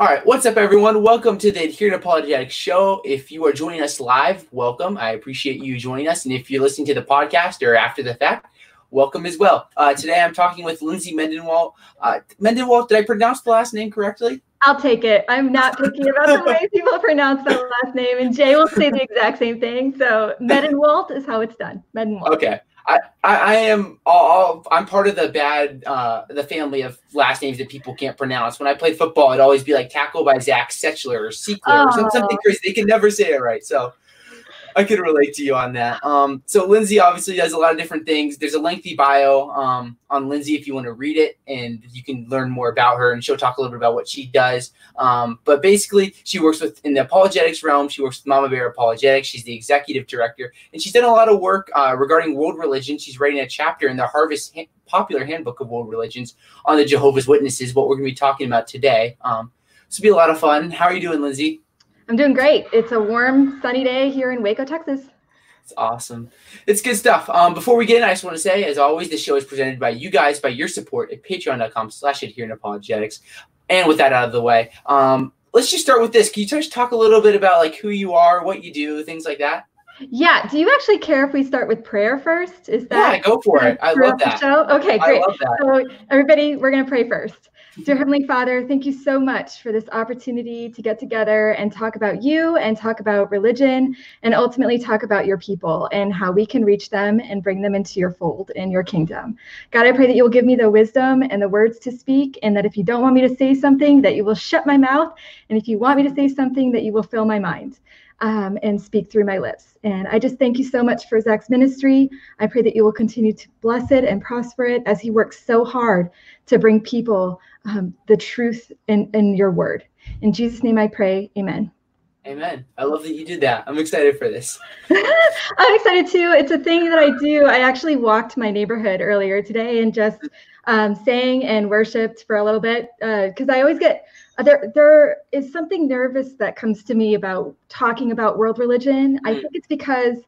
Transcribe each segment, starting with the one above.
All right, what's up, everyone? Welcome to the Adherent Apologetics Show. If you are joining us live, welcome. I appreciate you joining us. And if you're listening to the podcast or after the fact, welcome as well. Uh, today I'm talking with Lindsay Mendenwall. Uh, Mendenwall, did I pronounce the last name correctly? I'll take it. I'm not picky about the way people pronounce that last name, and Jay will say the exact same thing. So Medenwaldt is how it's done. Medenwaldt. Okay. I, I, am all I'm part of the bad uh, the family of last names that people can't pronounce. When I played football, it'd always be like tackled by Zach Setchler or Seekler or something, something crazy. They can never say it right. So I can relate to you on that. Um, so Lindsay obviously does a lot of different things. There's a lengthy bio um, on Lindsay if you want to read it, and you can learn more about her. And she'll talk a little bit about what she does. Um, but basically, she works with in the apologetics realm. She works with Mama Bear Apologetics. She's the executive director, and she's done a lot of work uh, regarding world religion. She's writing a chapter in the Harvest ha- Popular Handbook of World Religions on the Jehovah's Witnesses. What we're going to be talking about today. Um, this will be a lot of fun. How are you doing, Lindsay? I'm doing great. It's a warm, sunny day here in Waco, Texas. It's awesome. It's good stuff. Um, before we get in, I just want to say, as always, this show is presented by you guys, by your support at patreon.com slash adherent apologetics. And with that out of the way, um, let's just start with this. Can you just talk a little bit about like who you are, what you do, things like that? Yeah. Do you actually care if we start with prayer first? Is that yeah? Go for it. I love that. Show? Okay, great. I love So everybody, we're gonna pray first. Dear Heavenly Father, thank you so much for this opportunity to get together and talk about you and talk about religion and ultimately talk about your people and how we can reach them and bring them into your fold in your kingdom. God, I pray that you will give me the wisdom and the words to speak, and that if you don't want me to say something, that you will shut my mouth, and if you want me to say something, that you will fill my mind um, and speak through my lips. And I just thank you so much for Zach's ministry. I pray that you will continue to bless it and prosper it as he works so hard to bring people um, the truth in, in your word. In Jesus' name I pray, amen. Amen. I love that you did that. I'm excited for this. I'm excited too. It's a thing that I do. I actually walked my neighborhood earlier today and just um, sang and worshiped for a little bit because uh, I always get uh, there there is something nervous that comes to me about talking about world religion. I mm. think it's because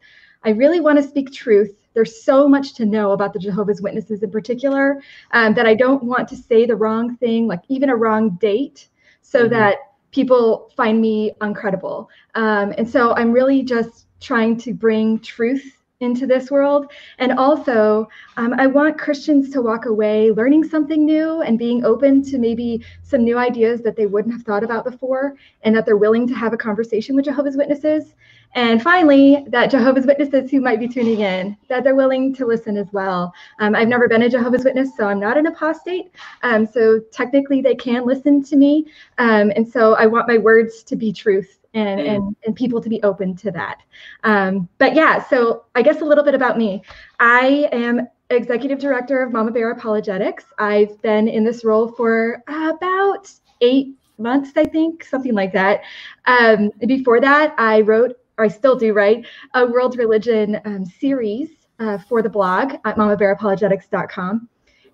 I really want to speak truth. There's so much to know about the Jehovah's Witnesses in particular um, that I don't want to say the wrong thing, like even a wrong date, so mm-hmm. that people find me uncredible. Um, and so I'm really just trying to bring truth into this world. And also, um, I want Christians to walk away learning something new and being open to maybe some new ideas that they wouldn't have thought about before, and that they're willing to have a conversation with Jehovah's Witnesses. And finally, that Jehovah's Witnesses who might be tuning in, that they're willing to listen as well. Um, I've never been a Jehovah's Witness, so I'm not an apostate. Um, so technically, they can listen to me. Um, and so I want my words to be truth and mm. and and people to be open to that. Um, but yeah, so I guess a little bit about me. I am executive director of Mama Bear Apologetics. I've been in this role for about eight months, I think, something like that. Um, before that, I wrote, or I still do write, a world religion um, series uh, for the blog at mamabearapologetics.com.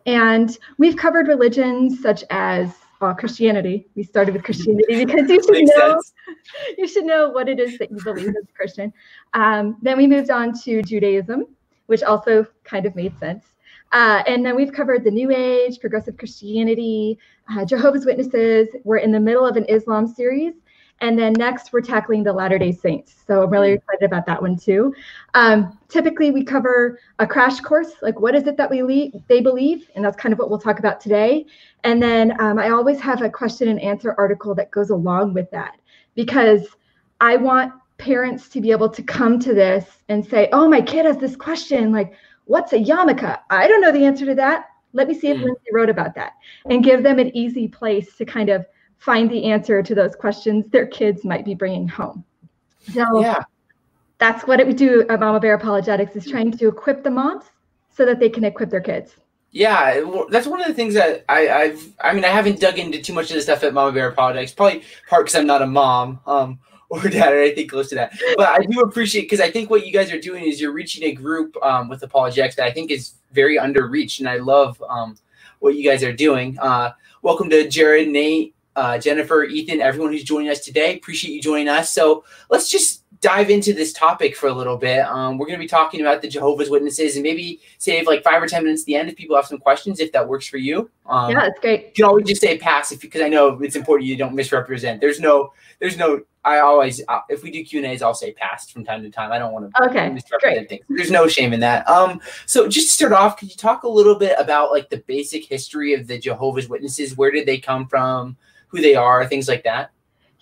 And we've covered religions such as uh, Christianity. We started with Christianity because you should know sense. you should know what it is that you believe as a Christian. Um, then we moved on to Judaism, which also kind of made sense. Uh, and then we've covered the New Age, progressive Christianity, uh, Jehovah's Witnesses. We're in the middle of an Islam series, and then next, we're tackling the Latter day Saints. So I'm really mm. excited about that one too. Um, typically, we cover a crash course like what is it that we le- they believe? And that's kind of what we'll talk about today. And then um, I always have a question and answer article that goes along with that because I want parents to be able to come to this and say, oh, my kid has this question like, what's a yarmulke? I don't know the answer to that. Let me see if mm. Lindsay wrote about that and give them an easy place to kind of find the answer to those questions their kids might be bringing home. So yeah. that's what we do at Mama Bear Apologetics is trying to equip the moms so that they can equip their kids. Yeah, that's one of the things that I, I've. I mean, I haven't dug into too much of the stuff at Mama Bear Apologetics. Probably part because I'm not a mom um, or dad or anything close to that. But I do appreciate because I think what you guys are doing is you're reaching a group um, with apologetics that I think is very underreached, and I love um, what you guys are doing. Uh, welcome to Jared, Nate, uh, Jennifer, Ethan, everyone who's joining us today. Appreciate you joining us. So let's just dive into this topic for a little bit. Um, we're going to be talking about the Jehovah's Witnesses and maybe save like five or 10 minutes at the end if people have some questions, if that works for you. Um, yeah, that's great. You can always just say pass if because I know it's important you don't misrepresent. There's no, there's no, I always, uh, if we do Q and A's, I'll say pass from time to time. I don't want to okay, misrepresent great. things. There's no shame in that. Um, so just to start off, could you talk a little bit about like the basic history of the Jehovah's Witnesses? Where did they come from? Who they are, things like that?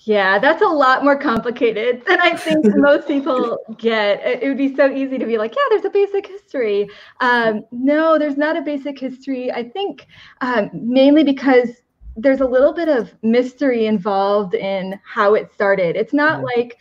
Yeah, that's a lot more complicated than I think most people get. It would be so easy to be like, yeah, there's a basic history. Um, no, there's not a basic history. I think um, mainly because there's a little bit of mystery involved in how it started. It's not mm-hmm. like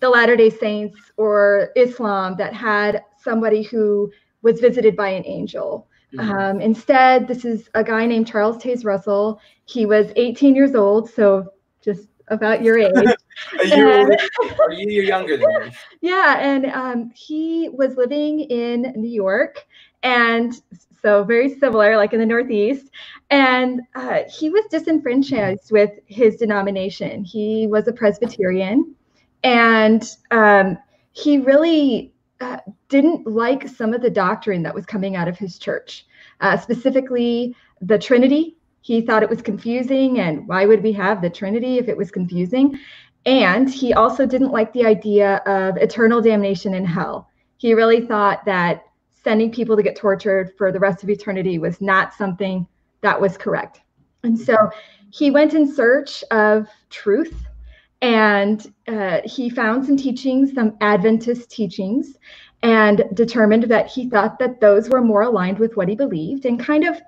the Latter day Saints or Islam that had somebody who was visited by an angel. Mm-hmm. Um, instead, this is a guy named Charles Taze Russell. He was 18 years old, so just about your age. are, you, and, are you younger than me? Yeah, and um, he was living in New York, and so very similar, like in the Northeast. And uh, he was disenfranchised with his denomination. He was a Presbyterian, and um, he really uh, didn't like some of the doctrine that was coming out of his church, uh, specifically the Trinity he thought it was confusing, and why would we have the Trinity if it was confusing? And he also didn't like the idea of eternal damnation in hell. He really thought that sending people to get tortured for the rest of eternity was not something that was correct. And so he went in search of truth and uh, he found some teachings, some Adventist teachings, and determined that he thought that those were more aligned with what he believed and kind of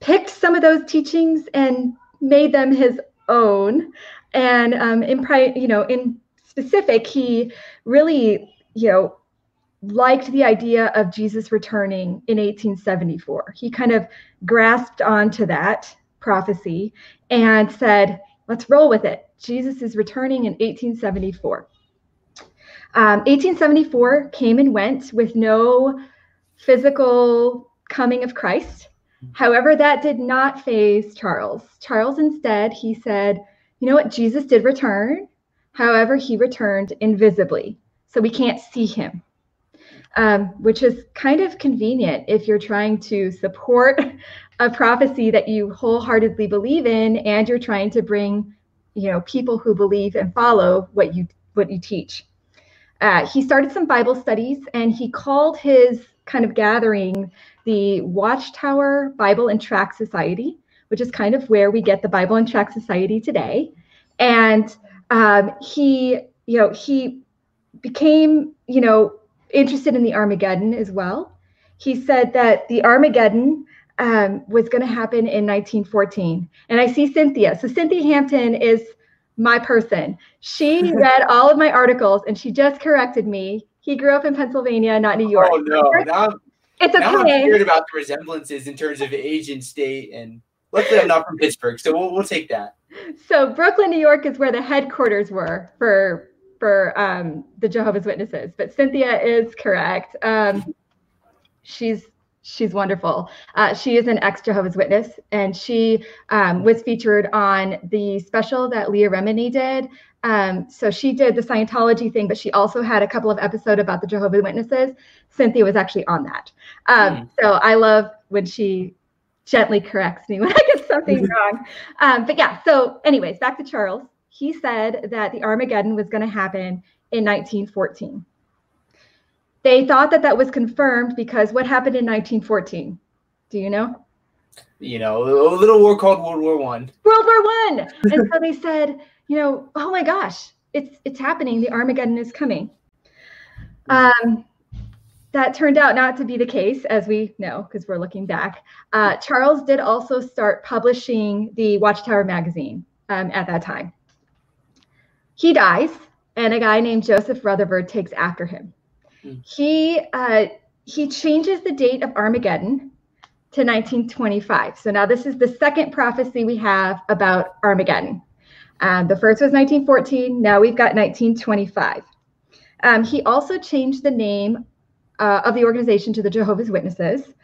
picked some of those teachings and made them his own. And um, in pri- you know, in specific, he really, you know, liked the idea of Jesus returning in 1874. He kind of grasped onto that prophecy and said, let's roll with it. Jesus is returning in 1874. Um, 1874 came and went with no physical coming of Christ. However, that did not faze Charles. Charles instead, he said, you know what? Jesus did return. However, he returned invisibly. So we can't see him, um, which is kind of convenient if you're trying to support a prophecy that you wholeheartedly believe in and you're trying to bring you know people who believe and follow what you what you teach uh, he started some bible studies and he called his kind of gathering the Watchtower Bible and Tract Society, which is kind of where we get the Bible and Tract Society today. And um, he, you know, he became, you know, interested in the Armageddon as well. He said that the Armageddon um, was going to happen in 1914. And I see Cynthia. So Cynthia Hampton is my person. She read all of my articles and she just corrected me. He grew up in Pennsylvania, not New York. Oh no! Now, it's okay. Now I'm scared about the resemblances in terms of age and state, and luckily I'm not from Pittsburgh, so we'll we'll take that. So Brooklyn, New York, is where the headquarters were for for um, the Jehovah's Witnesses. But Cynthia is correct. Um, she's she's wonderful. Uh, she is an ex Jehovah's Witness, and she um, was featured on the special that Leah Remini did. Um, so she did the Scientology thing, but she also had a couple of episodes about the Jehovah's Witnesses. Cynthia was actually on that. Um, mm. So I love when she gently corrects me when I get something wrong. Um, but yeah, so anyways, back to Charles. He said that the Armageddon was going to happen in 1914. They thought that that was confirmed because what happened in 1914? Do you know? You know, a little war called World War One. World War One, and so they said, you know, oh my gosh, it's it's happening. The Armageddon is coming. Um, that turned out not to be the case, as we know, because we're looking back. Uh, Charles did also start publishing the Watchtower magazine um, at that time. He dies, and a guy named Joseph Rutherford takes after him. Mm. He uh, he changes the date of Armageddon to 1925. So now this is the second prophecy we have about Armageddon. Um, the first was 1914. Now we've got 1925. Um, he also changed the name uh, of the organization to the Jehovah's Witnesses.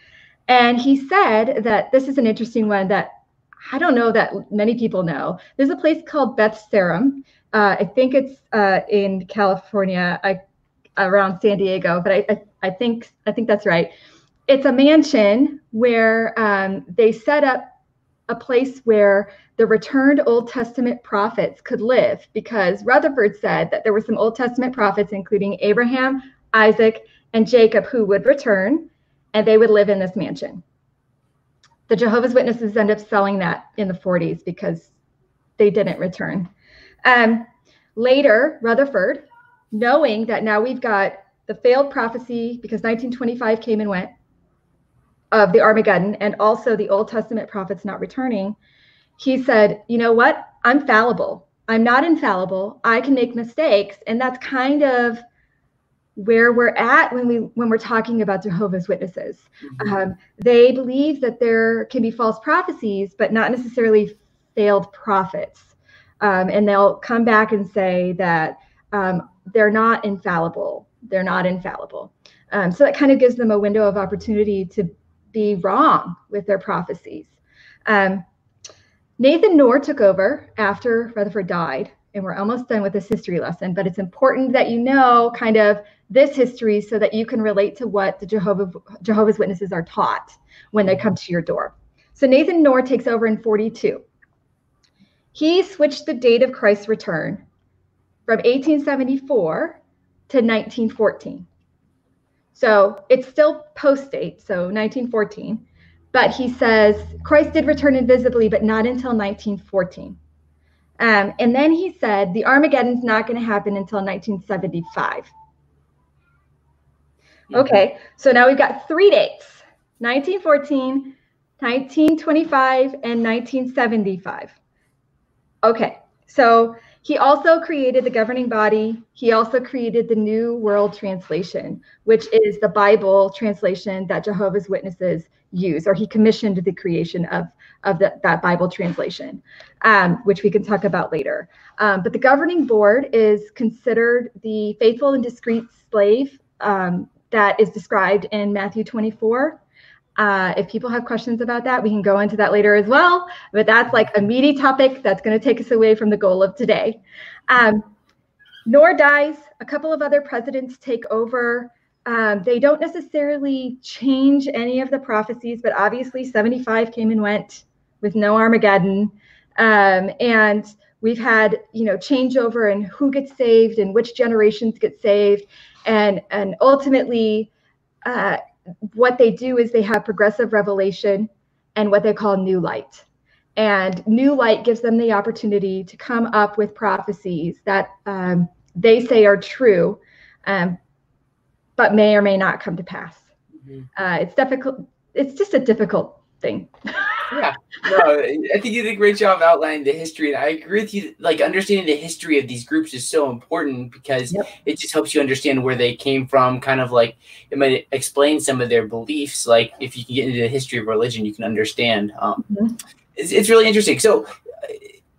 And he said that this is an interesting one that I don't know that many people know. There's a place called Beth Sarim. Uh, I think it's uh, in California, I, around San Diego, but I, I, I, think I think that's right. It's a mansion where um, they set up a place where the returned Old Testament prophets could live because Rutherford said that there were some Old Testament prophets, including Abraham, Isaac, and Jacob, who would return and they would live in this mansion. The Jehovah's Witnesses end up selling that in the 40s because they didn't return. Um, later, Rutherford, knowing that now we've got the failed prophecy because 1925 came and went of the Armageddon and also the Old Testament prophets not returning, he said, You know what? I'm fallible. I'm not infallible. I can make mistakes. And that's kind of where we're at when we when we're talking about Jehovah's Witnesses. Mm-hmm. Um, they believe that there can be false prophecies, but not necessarily failed prophets. Um, and they'll come back and say that um, they're not infallible. They're not infallible. Um, so that kind of gives them a window of opportunity to be wrong with their prophecies. Um, Nathan Knorr took over after Rutherford died, and we're almost done with this history lesson, but it's important that you know kind of this history so that you can relate to what the Jehovah, Jehovah's Witnesses are taught when they come to your door. So Nathan Knorr takes over in 42. He switched the date of Christ's return from 1874 to 1914. So it's still post date, so 1914. But he says Christ did return invisibly, but not until 1914. Um, and then he said the Armageddon's not going to happen until 1975. Okay, so now we've got three dates 1914, 1925, and 1975. Okay, so he also created the governing body. He also created the New World Translation, which is the Bible translation that Jehovah's Witnesses use, or he commissioned the creation of, of the, that Bible translation, um, which we can talk about later. Um, but the governing board is considered the faithful and discreet slave um, that is described in Matthew 24. Uh, if people have questions about that, we can go into that later as well. But that's like a meaty topic that's going to take us away from the goal of today. Um, Knorr dies. A couple of other presidents take over. Um, they don't necessarily change any of the prophecies, but obviously 75 came and went with no Armageddon. Um, and we've had, you know, changeover and who gets saved and which generations get saved. And, and ultimately, uh, what they do is they have progressive revelation and what they call new light. And new light gives them the opportunity to come up with prophecies that um, they say are true, um, but may or may not come to pass. Mm-hmm. Uh, it's difficult. It's just a difficult thing. yeah, no, I think you did a great job outlining the history, and I agree with you. Like understanding the history of these groups is so important because yep. it just helps you understand where they came from. Kind of like it might explain some of their beliefs. Like if you can get into the history of religion, you can understand. Um, mm-hmm. it's, it's really interesting. So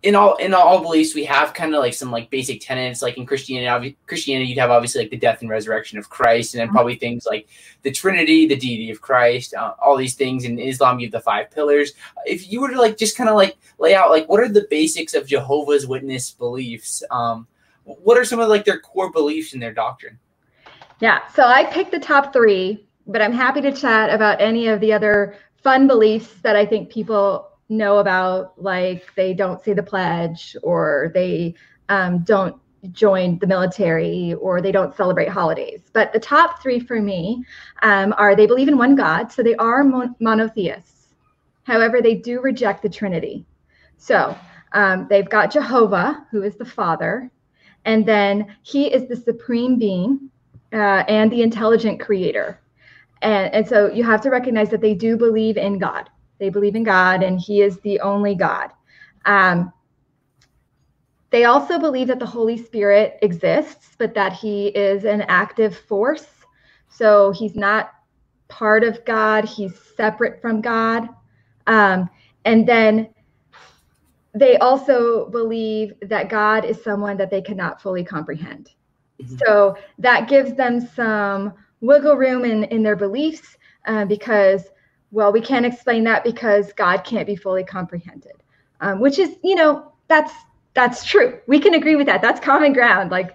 in all in all beliefs we have kind of like some like basic tenets like in christianity christianity you'd have obviously like the death and resurrection of christ and then mm-hmm. probably things like the trinity the deity of christ uh, all these things in islam you have the five pillars if you were to like just kind of like lay out like what are the basics of jehovah's witness beliefs um what are some of like their core beliefs in their doctrine yeah so i picked the top three but i'm happy to chat about any of the other fun beliefs that i think people know about like they don't say the pledge or they um, don't join the military or they don't celebrate holidays. But the top three for me um, are they believe in one God, so they are mon- monotheists. However, they do reject the Trinity. So um, they've got Jehovah, who is the Father, and then he is the supreme being uh, and the intelligent creator. And, and so you have to recognize that they do believe in God. They believe in God and He is the only God. Um, they also believe that the Holy Spirit exists, but that He is an active force. So He's not part of God, He's separate from God. Um, and then they also believe that God is someone that they cannot fully comprehend. Mm-hmm. So that gives them some wiggle room in, in their beliefs uh, because well, we can't explain that because God can't be fully comprehended, um, which is, you know, that's that's true. We can agree with that. That's common ground. Like,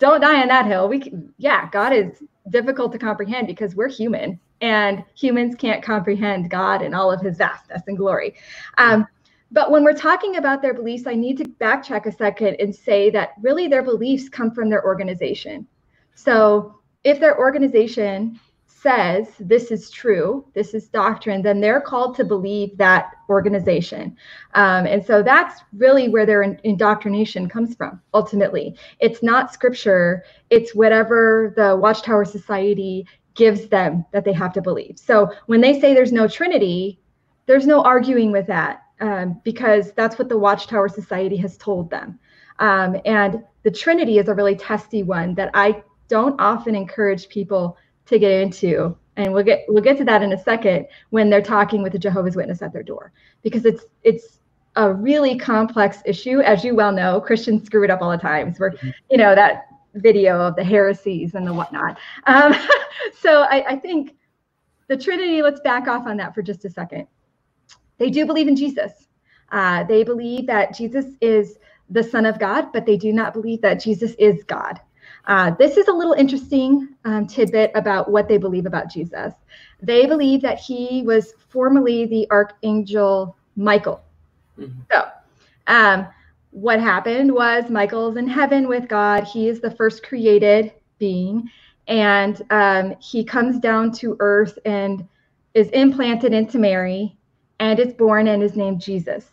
don't die on that hill. We, can, yeah, God is difficult to comprehend because we're human, and humans can't comprehend God and all of His vastness and glory. Um, but when we're talking about their beliefs, I need to backtrack a second and say that really their beliefs come from their organization. So if their organization says this is true, this is doctrine, then they're called to believe that organization. Um, and so that's really where their indoctrination comes from, ultimately. It's not scripture, it's whatever the Watchtower Society gives them that they have to believe. So when they say there's no Trinity, there's no arguing with that um, because that's what the Watchtower Society has told them. Um, and the Trinity is a really testy one that I don't often encourage people to get into and we'll get we'll get to that in a second when they're talking with the Jehovah's Witness at their door. Because it's it's a really complex issue. As you well know Christians screw it up all the time we're mm-hmm. you know that video of the heresies and the whatnot. Um, so I, I think the Trinity let's back off on that for just a second. They do believe in Jesus. Uh, they believe that Jesus is the Son of God but they do not believe that Jesus is God uh, this is a little interesting um, tidbit about what they believe about Jesus. They believe that he was formerly the archangel Michael. Mm-hmm. So, um, what happened was Michael's in heaven with God. He is the first created being, and um, he comes down to earth and is implanted into Mary and is born and is named Jesus.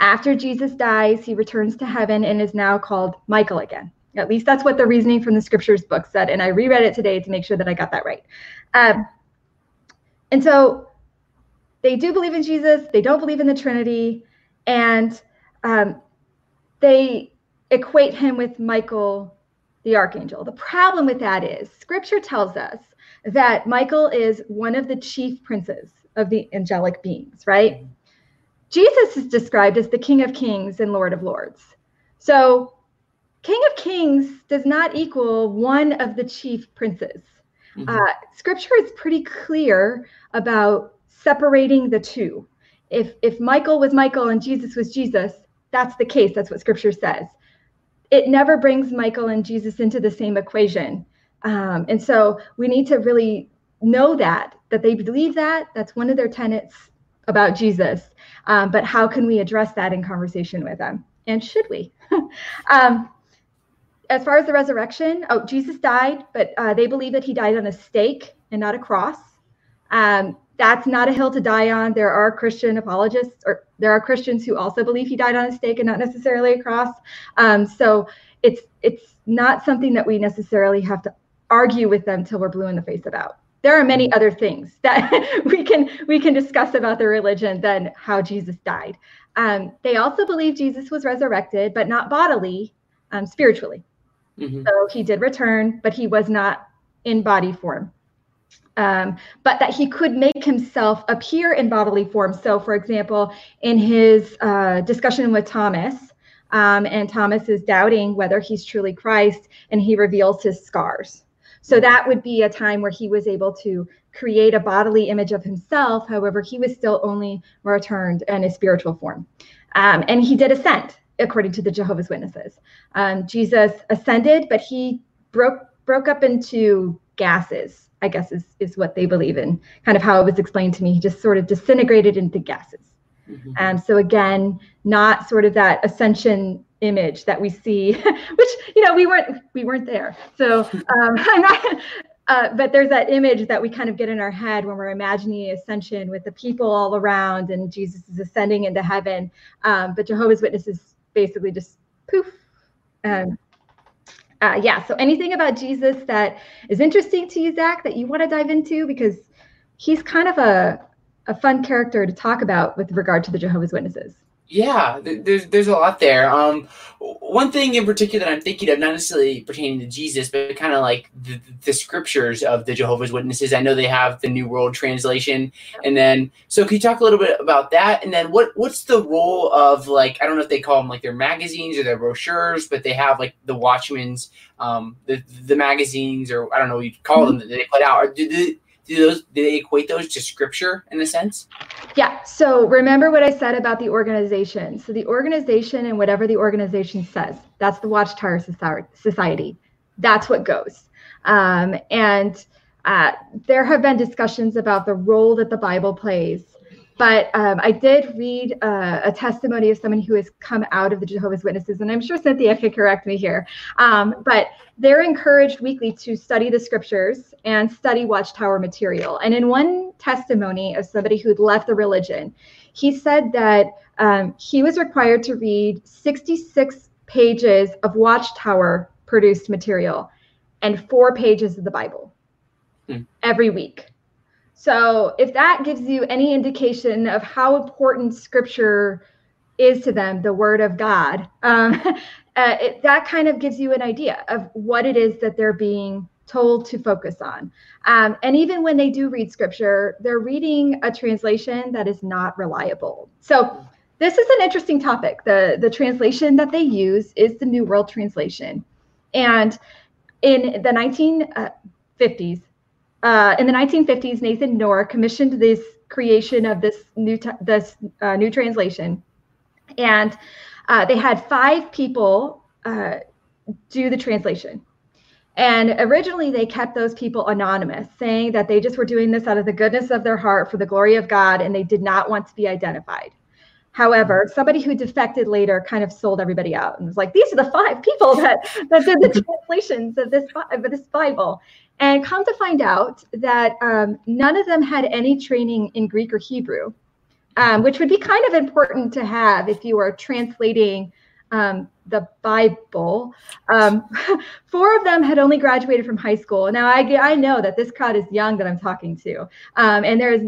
After Jesus dies, he returns to heaven and is now called Michael again. At least that's what the reasoning from the scriptures book said. And I reread it today to make sure that I got that right. Um, and so they do believe in Jesus, they don't believe in the Trinity, and um, they equate him with Michael the archangel. The problem with that is scripture tells us that Michael is one of the chief princes of the angelic beings, right? Jesus is described as the King of Kings and Lord of Lords. So King of Kings does not equal one of the chief princes. Mm-hmm. Uh, scripture is pretty clear about separating the two. If if Michael was Michael and Jesus was Jesus, that's the case. That's what Scripture says. It never brings Michael and Jesus into the same equation, um, and so we need to really know that that they believe that. That's one of their tenets about Jesus. Um, but how can we address that in conversation with them? And should we? um, as far as the resurrection, oh, Jesus died, but uh, they believe that he died on a stake and not a cross. Um, that's not a hill to die on. There are Christian apologists, or there are Christians who also believe he died on a stake and not necessarily a cross. Um, so it's it's not something that we necessarily have to argue with them till we're blue in the face about. There are many other things that we can we can discuss about their religion than how Jesus died. Um, they also believe Jesus was resurrected, but not bodily, um, spiritually. Mm-hmm. So he did return, but he was not in body form. Um, but that he could make himself appear in bodily form. So, for example, in his uh, discussion with Thomas, um, and Thomas is doubting whether he's truly Christ, and he reveals his scars. So, mm-hmm. that would be a time where he was able to create a bodily image of himself. However, he was still only returned in a spiritual form. Um, and he did ascend according to the Jehovah's Witnesses. Um, Jesus ascended, but he broke broke up into gases. I guess is is what they believe in. Kind of how it was explained to me. He just sort of disintegrated into gases. Mm-hmm. Um, so again, not sort of that ascension image that we see, which you know we weren't we weren't there. So um, I'm not. Uh, but there's that image that we kind of get in our head when we're imagining ascension with the people all around and Jesus is ascending into heaven. Um, but Jehovah's Witnesses basically just poof. Um, uh, yeah, so anything about Jesus that is interesting to you, Zach, that you want to dive into? Because he's kind of a, a fun character to talk about with regard to the Jehovah's Witnesses. Yeah, there's there's a lot there. Um, one thing in particular that I'm thinking of, not necessarily pertaining to Jesus, but kind of like the, the, scriptures of the Jehovah's Witnesses. I know they have the New World Translation, and then so can you talk a little bit about that? And then what what's the role of like I don't know if they call them like their magazines or their brochures, but they have like the Watchmen's um the the magazines or I don't know what you call mm-hmm. them that they put out. Or do, do, do those do they equate those to scripture in a sense? Yeah. So remember what I said about the organization. So the organization and whatever the organization says, that's the Watchtower Society. That's what goes. Um, and uh, there have been discussions about the role that the Bible plays but um, I did read uh, a testimony of someone who has come out of the Jehovah's Witnesses, and I'm sure Cynthia could correct me here. Um, but they're encouraged weekly to study the scriptures and study Watchtower material. And in one testimony of somebody who'd left the religion, he said that um, he was required to read 66 pages of Watchtower produced material and four pages of the Bible hmm. every week. So if that gives you any indication of how important scripture is to them, the word of God, um, uh, it, that kind of gives you an idea of what it is that they're being told to focus on. Um, and even when they do read scripture, they're reading a translation that is not reliable. So this is an interesting topic. The, the translation that they use is the New World Translation. And in the 1950s, uh, in the 1950s, Nathan Knorr commissioned this creation of this new this uh, new translation, and uh, they had five people uh, do the translation. And originally, they kept those people anonymous, saying that they just were doing this out of the goodness of their heart for the glory of God, and they did not want to be identified. However, somebody who defected later kind of sold everybody out and was like, "These are the five people that that did the translations of this of this Bible." And come to find out that um, none of them had any training in Greek or Hebrew, um, which would be kind of important to have if you were translating um, the Bible. Um, four of them had only graduated from high school. Now, I, I know that this crowd is young that I'm talking to. Um, and there's,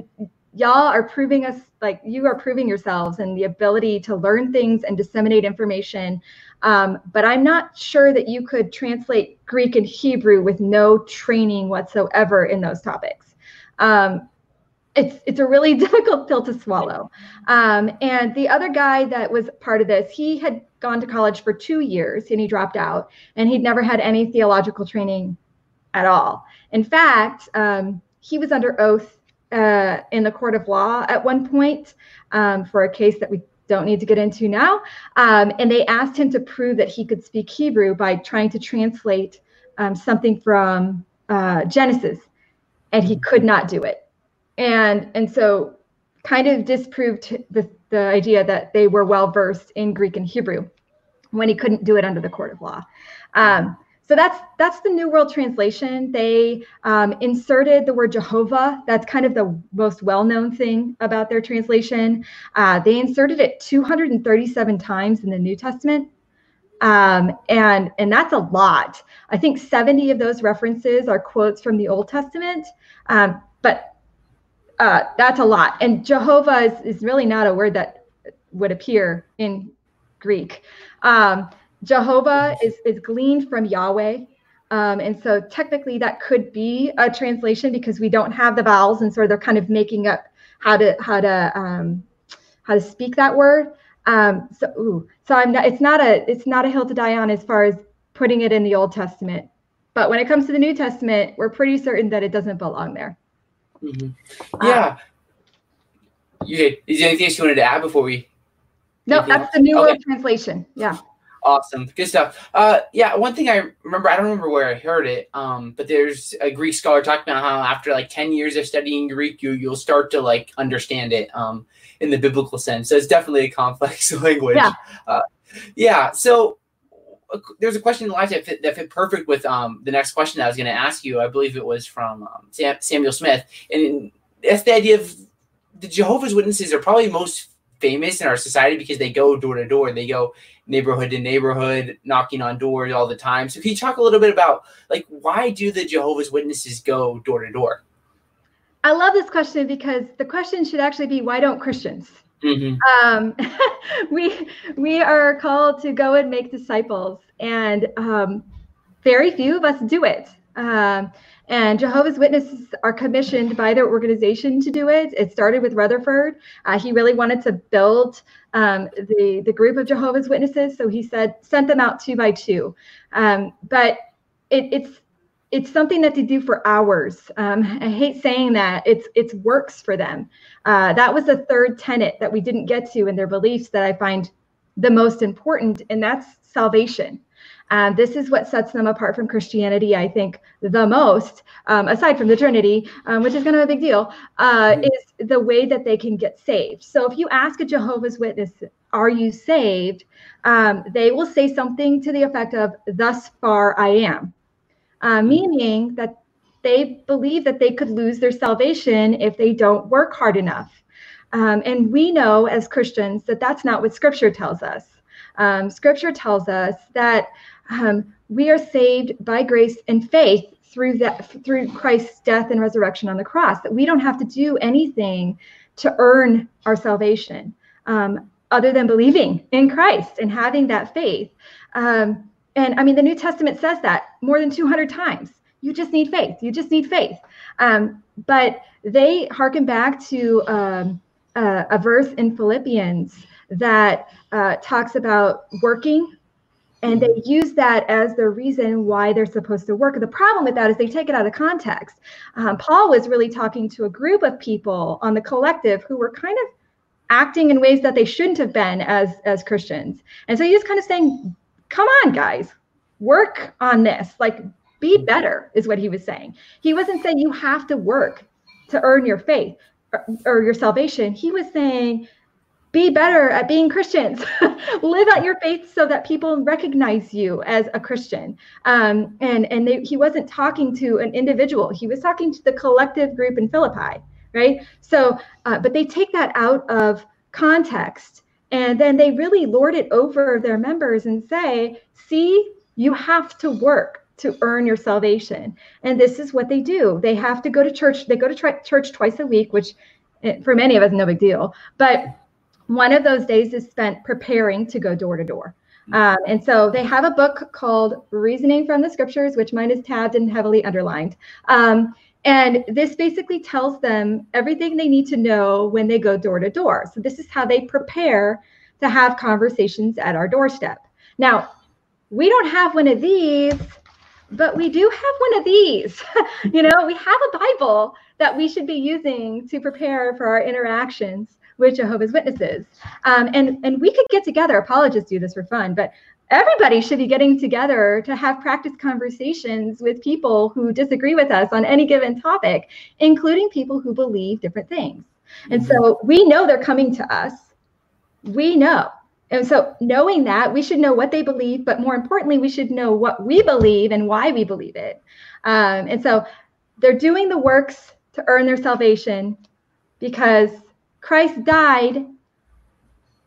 y'all are proving us, like, you are proving yourselves and the ability to learn things and disseminate information um, but I'm not sure that you could translate Greek and Hebrew with no training whatsoever in those topics. Um, it's it's a really difficult pill to swallow. Um, and the other guy that was part of this, he had gone to college for two years and he dropped out, and he'd never had any theological training at all. In fact, um, he was under oath uh, in the court of law at one point um, for a case that we don't need to get into now. Um, and they asked him to prove that he could speak Hebrew by trying to translate um, something from uh, Genesis, and he could not do it. And and so, kind of disproved the the idea that they were well versed in Greek and Hebrew when he couldn't do it under the court of law. Um, so that's that's the New World Translation. They um, inserted the word Jehovah. That's kind of the most well-known thing about their translation. Uh, they inserted it 237 times in the New Testament, um, and and that's a lot. I think 70 of those references are quotes from the Old Testament, um, but uh, that's a lot. And Jehovah is, is really not a word that would appear in Greek. Um, Jehovah is, is gleaned from Yahweh. Um, and so technically that could be a translation because we don't have the vowels and so they're kind of making up how to how to um, how to speak that word. Um, so ooh, so I'm not, it's not a it's not a hill to die on as far as putting it in the Old Testament. But when it comes to the New Testament, we're pretty certain that it doesn't belong there. Mm-hmm. Yeah. you, is there anything else you wanted to add before we? No, that's the New okay. World Translation. Yeah. Awesome, good stuff. Uh, yeah, one thing I remember, I don't remember where I heard it, um, but there's a Greek scholar talking about how after like ten years of studying Greek, you you'll start to like understand it um, in the biblical sense. So it's definitely a complex language. Yeah. Uh, yeah. So uh, there's a question in the live that fit, that fit perfect with um, the next question that I was going to ask you. I believe it was from um, Sam, Samuel Smith, and that's the idea of the Jehovah's Witnesses are probably most famous in our society because they go door to door. They go neighborhood to neighborhood, knocking on doors all the time. So can you talk a little bit about like why do the Jehovah's Witnesses go door to door? I love this question because the question should actually be why don't Christians? Mm-hmm. Um, we we are called to go and make disciples, and um, very few of us do it. Um, and Jehovah's Witnesses are commissioned by their organization to do it. It started with Rutherford. Uh, he really wanted to build um, the, the group of Jehovah's Witnesses. So he said, sent them out two by two. Um, but it, it's it's something that they do for hours. Um, I hate saying that. It's it's works for them. Uh, that was the third tenet that we didn't get to in their beliefs that I find the most important, and that's salvation. And this is what sets them apart from Christianity, I think, the most, um, aside from the Trinity, um, which is kind of a big deal, uh, mm-hmm. is the way that they can get saved. So if you ask a Jehovah's Witness, are you saved? Um, they will say something to the effect of, thus far I am, uh, mm-hmm. meaning that they believe that they could lose their salvation if they don't work hard enough. Um, and we know as Christians that that's not what Scripture tells us. Um, scripture tells us that um, we are saved by grace and faith through that through Christ's death and resurrection on the cross. That we don't have to do anything to earn our salvation, um, other than believing in Christ and having that faith. Um, and I mean, the New Testament says that more than 200 times. You just need faith. You just need faith. Um, but they hearken back to um, uh, a verse in Philippians that uh, talks about working and mm-hmm. they use that as the reason why they're supposed to work. The problem with that is they take it out of context. Um, mm-hmm. Paul was really talking to a group of people on the collective who were kind of acting in ways that they shouldn't have been as as Christians. And so he's kind of saying, "Come on, guys, work on this. Like, be mm-hmm. better," is what he was saying. He wasn't saying you have to work to earn your faith or, or your salvation. He was saying be better at being Christians. Live out your faith so that people recognize you as a Christian. Um, and and they, he wasn't talking to an individual; he was talking to the collective group in Philippi, right? So, uh, but they take that out of context, and then they really lord it over their members and say, "See, you have to work." To earn your salvation. And this is what they do. They have to go to church. They go to church twice a week, which eh, for many of us, no big deal. But one of those days is spent preparing to go door to door. Um, and so they have a book called Reasoning from the Scriptures, which mine is tabbed and heavily underlined. Um, and this basically tells them everything they need to know when they go door to door. So this is how they prepare to have conversations at our doorstep. Now, we don't have one of these, but we do have one of these. you know, we have a Bible that we should be using to prepare for our interactions with Jehovah's Witnesses. Um, and, and we could get together, apologists do this for fun, but everybody should be getting together to have practice conversations with people who disagree with us on any given topic, including people who believe different things. And so mm-hmm. we know they're coming to us. We know. And so, knowing that, we should know what they believe, but more importantly, we should know what we believe and why we believe it. Um, and so, they're doing the works to earn their salvation because Christ died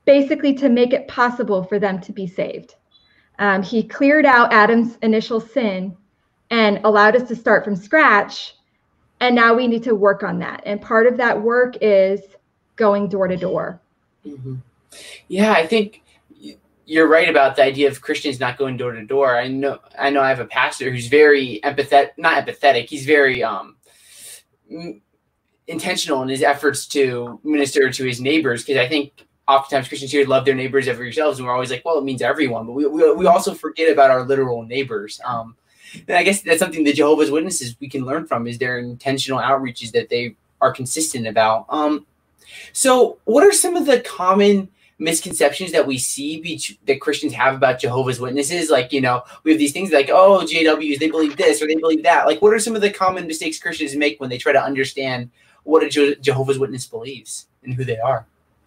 basically to make it possible for them to be saved. Um, he cleared out Adam's initial sin and allowed us to start from scratch. And now we need to work on that. And part of that work is going door to door. Mm-hmm. Yeah, I think you're right about the idea of Christians not going door to door. I know, I know, I have a pastor who's very empathetic, not empathetic. He's very um, intentional in his efforts to minister to his neighbors because I think oftentimes Christians here love their neighbors ever yourselves, and we're always like, well, it means everyone, but we, we, we also forget about our literal neighbors. Um, and I guess that's something the Jehovah's Witnesses we can learn from is their intentional outreaches that they are consistent about. Um, so, what are some of the common misconceptions that we see be- that Christians have about Jehovah's Witnesses? Like, you know, we have these things like, oh, JWs, they believe this or they believe that. Like, what are some of the common mistakes Christians make when they try to understand what a Je- Jehovah's Witness believes and who they are.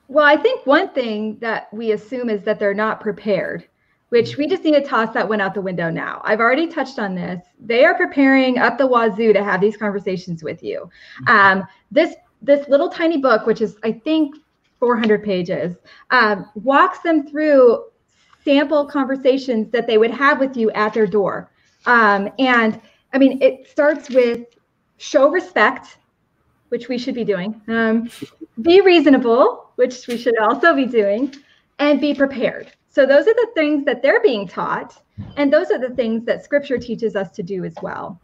Well, I think one thing that we assume is that they're not prepared, which we just need to toss that one out the window now. I've already touched on this. They are preparing up the wazoo to have these conversations with you. Mm-hmm. Um, this this little tiny book, which is I think 400 pages, um, walks them through sample conversations that they would have with you at their door. Um, and I mean, it starts with show respect which we should be doing. Um, be reasonable, which we should also be doing, and be prepared. So those are the things that they're being taught, and those are the things that Scripture teaches us to do as well.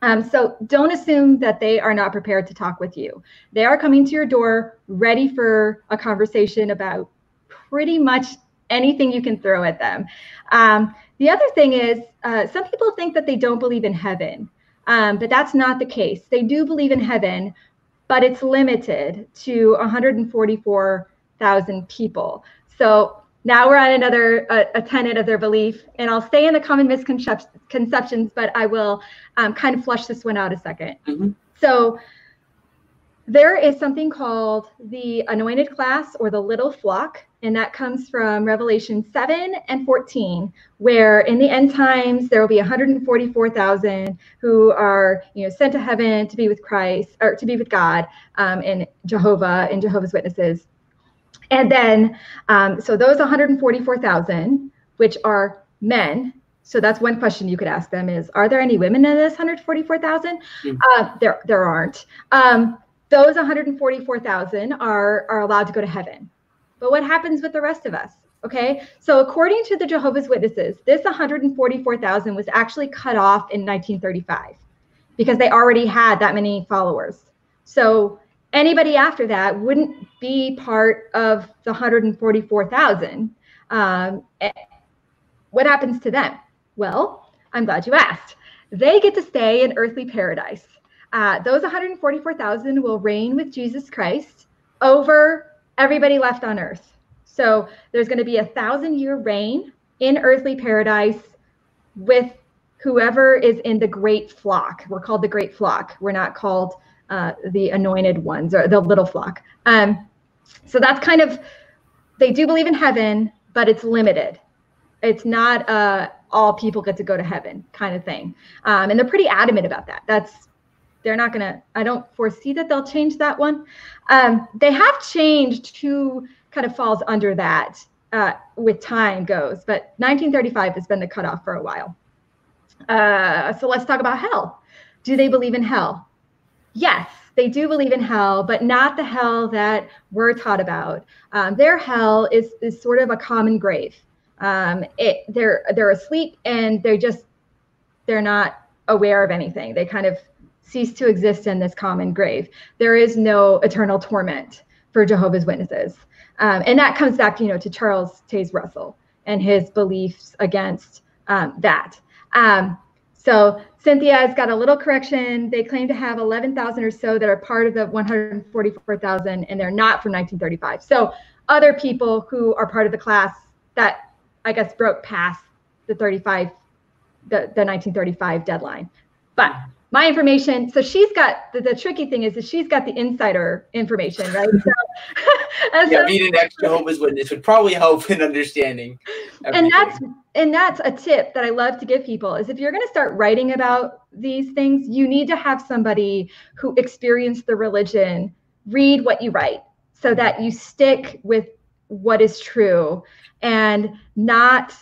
Um, so don't assume that they are not prepared to talk with you. They are coming to your door ready for a conversation about pretty much anything you can throw at them. Um, the other thing is, uh, some people think that they don't believe in heaven. Um, but that's not the case. They do believe in heaven, but it's limited to 144,000 people. So now we're on another a, a, tenet of their belief, and I'll stay in the common misconceptions, but I will um, kind of flush this one out a 2nd mm-hmm. So there is something called the anointed class or the little flock, and that comes from Revelation 7 and 14, where in the end times there will be 144,000 who are, you know, sent to heaven to be with Christ or to be with God um, and Jehovah and Jehovah's Witnesses. And then, um, so those 144,000, which are men, so that's one question you could ask them is, are there any women in this 144,000? Mm-hmm. Uh, there, there aren't. Um, those 144,000 are, are allowed to go to heaven. But what happens with the rest of us? Okay, so according to the Jehovah's Witnesses, this 144,000 was actually cut off in 1935 because they already had that many followers. So anybody after that wouldn't be part of the 144,000. Um, eh, what happens to them? Well, I'm glad you asked. They get to stay in earthly paradise. Uh, those 144,000 will reign with Jesus Christ over everybody left on earth. So there's going to be a thousand year reign in earthly paradise with whoever is in the great flock. We're called the great flock. We're not called uh, the anointed ones or the little flock. Um, so that's kind of, they do believe in heaven, but it's limited. It's not uh, all people get to go to heaven kind of thing. Um, and they're pretty adamant about that. That's, they're not going to, I don't foresee that they'll change that one. Um, they have changed to kind of falls under that uh, with time goes, but 1935 has been the cutoff for a while. Uh, so let's talk about hell. Do they believe in hell? yes, they do believe in hell, but not the hell that we're taught about. Um, their hell is, is sort of a common grave. Um, it, they're they're asleep and they're just they're not aware of anything. They kind of cease to exist in this common grave. There is no eternal torment for Jehovah's Witnesses, um, and that comes back, you know, to Charles Taze Russell and his beliefs against um, that. Um, so Cynthia has got a little correction. They claim to have 11,000 or so that are part of the 144,000, and they're not from 1935. So other people who are part of the class that I guess broke past the 35, the, the 1935 deadline. But my information. So she's got the, the tricky thing is that she's got the insider information, right? So, yeah, being an ex Jehovah's Witness would probably help in understanding. Everything. And that's and that's a tip that I love to give people is if you're going to start writing about these things, you need to have somebody who experienced the religion read what you write so that you stick with what is true and not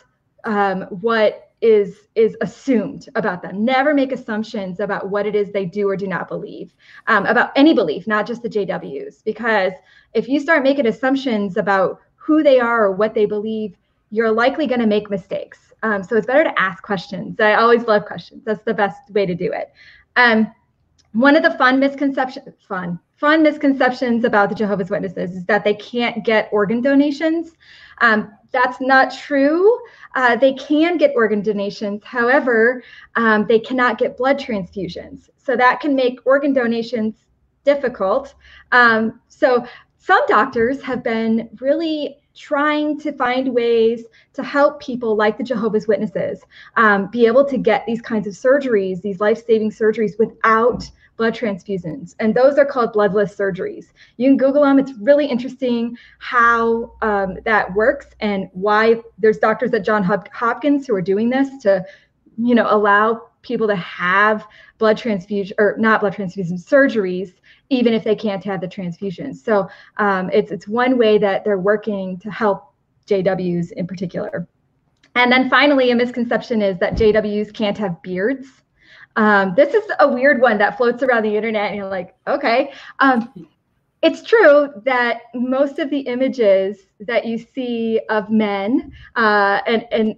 um, what is is assumed about them. Never make assumptions about what it is they do or do not believe um, about any belief not just the jws because if you start making assumptions about who they are or what they believe you're likely going to make mistakes. Um, so it's better to ask questions. I always love questions. That's the best way to do it. Um, one of the fun misconceptions fun fun misconceptions about the jehovah's witnesses is that they can't get organ donations um, that's not true. Uh, they can get organ donations. However, um, they cannot get blood transfusions. So that can make organ donations difficult. Um, so some doctors have been really trying to find ways to help people like the Jehovah's Witnesses um, be able to get these kinds of surgeries, these life saving surgeries, without blood transfusions. And those are called bloodless surgeries. You can Google them. It's really interesting how um, that works and why there's doctors at John Hopkins who are doing this to, you know, allow people to have blood transfusion or not blood transfusion surgeries even if they can't have the transfusions so um, it's it's one way that they're working to help jws in particular and then finally a misconception is that jws can't have beards um, this is a weird one that floats around the internet, and you're like, okay. Um, it's true that most of the images that you see of men, uh, and and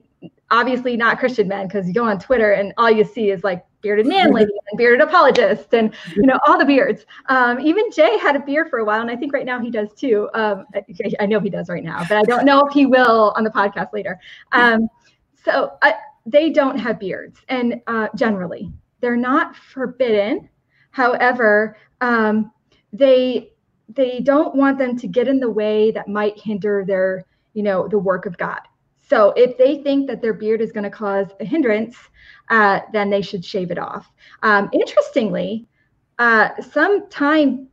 obviously not Christian men, because you go on Twitter and all you see is like bearded man lady and bearded apologist and you know all the beards. Um, even jay had a beard for a while and i think right now he does too. Um, i know he does right now but i don't know if he will on the podcast later. Um, so I, they don't have beards and uh, generally they're not forbidden. However, um, they they don't want them to get in the way that might hinder their you know the work of God. So if they think that their beard is going to cause a hindrance, uh, then they should shave it off. Um, interestingly, uh, some time,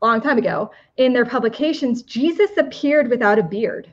long time ago, in their publications, Jesus appeared without a beard,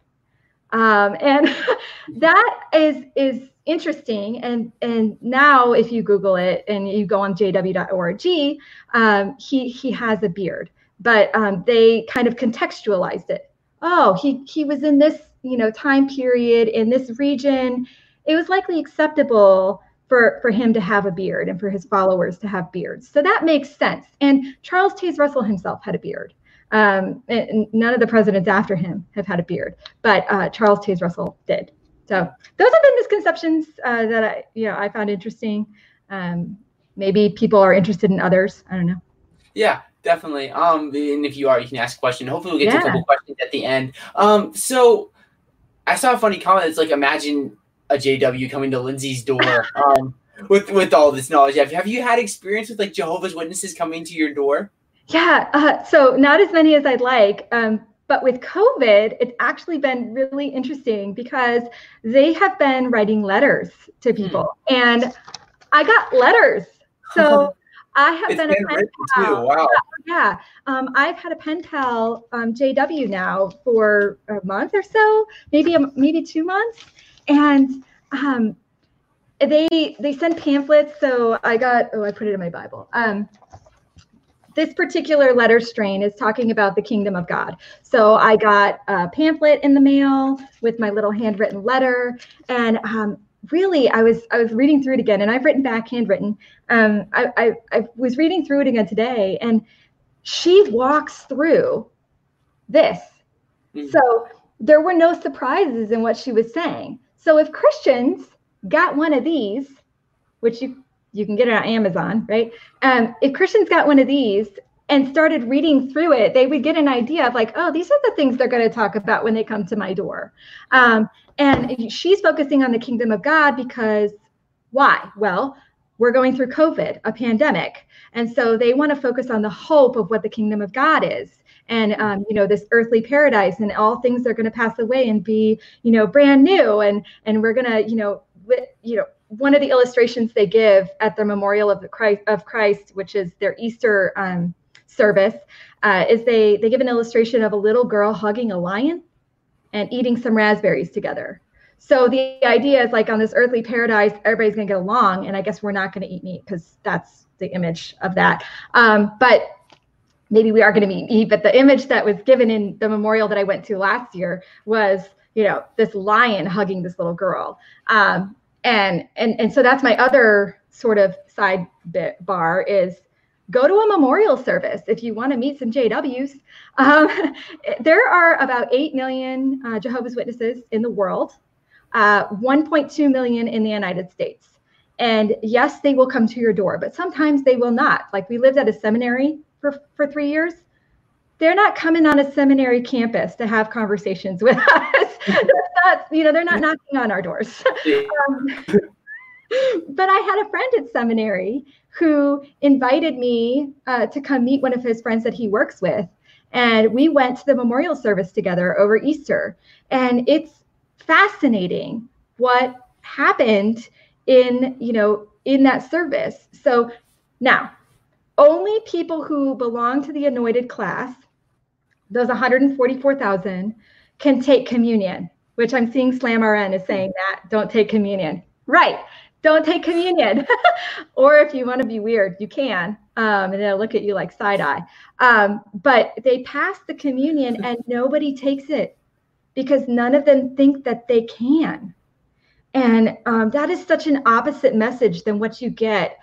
um, and that is is interesting. And and now, if you Google it and you go on jw.org, um, he he has a beard, but um, they kind of contextualized it. Oh, he he was in this you know time period in this region. It was likely acceptable for for him to have a beard and for his followers to have beards. So that makes sense. And Charles Taze Russell himself had a beard. Um, and none of the presidents after him have had a beard, but uh, Charles Taze Russell did. So those have been misconceptions uh, that I, you know, I found interesting. Um, maybe people are interested in others. I don't know. Yeah, definitely. Um, and if you are, you can ask a question. Hopefully, we'll get yeah. to a couple questions at the end. Um, so I saw a funny comment. It's like imagine a JW coming to Lindsay's door. Um, with with all this knowledge, have have you had experience with like Jehovah's Witnesses coming to your door? Yeah, uh, so not as many as I'd like. Um, but with COVID, it's actually been really interesting because they have been writing letters to hmm. people. Mm. And I got letters. So I have been, been, a pen pal. Wow. Yeah. Um, I've had a pen pal, um, JW now for a month or so, maybe a, maybe two months. And um, they they send pamphlets. So I got, oh, I put it in my Bible. Um, this particular letter strain is talking about the kingdom of God. So I got a pamphlet in the mail with my little handwritten letter, and um, really, I was I was reading through it again, and I've written back handwritten. Um, I, I I was reading through it again today, and she walks through this. Mm-hmm. So there were no surprises in what she was saying. So if Christians got one of these, which you you can get it on Amazon, right? Um, if Christians got one of these and started reading through it, they would get an idea of like, oh, these are the things they're going to talk about when they come to my door. Um, and she's focusing on the kingdom of God because why? Well, we're going through COVID, a pandemic. And so they want to focus on the hope of what the kingdom of God is. And um, you know this earthly paradise, and all things are going to pass away and be, you know, brand new, and and we're gonna, you know, you know, one of the illustrations they give at the memorial of the Christ of Christ, which is their Easter um, service, uh, is they they give an illustration of a little girl hugging a lion and eating some raspberries together. So the idea is like on this earthly paradise, everybody's gonna get along, and I guess we're not gonna eat meat because that's the image of that. Um, but maybe we are to eat meat. But the image that was given in the memorial that I went to last year was, you know, this lion hugging this little girl. Um, and and and so that's my other sort of side bit bar is go to a memorial service if you want to meet some JWs. Um, there are about 8 million uh, Jehovah's Witnesses in the world, uh, 1.2 million in the United States. And yes, they will come to your door, but sometimes they will not. Like we lived at a seminary for, for three years. They're not coming on a seminary campus to have conversations with us. not, you know, they're not knocking on our doors. um, but I had a friend at seminary who invited me uh, to come meet one of his friends that he works with. And we went to the memorial service together over Easter. And it's fascinating what happened in, you know, in that service. So now, only people who belong to the anointed class, those 144,000, can take communion which I'm seeing Slam RN is saying that don't take communion. Right. Don't take communion. or if you want to be weird, you can. Um, and they'll look at you like side eye. Um, but they pass the communion and nobody takes it because none of them think that they can. And um, that is such an opposite message than what you get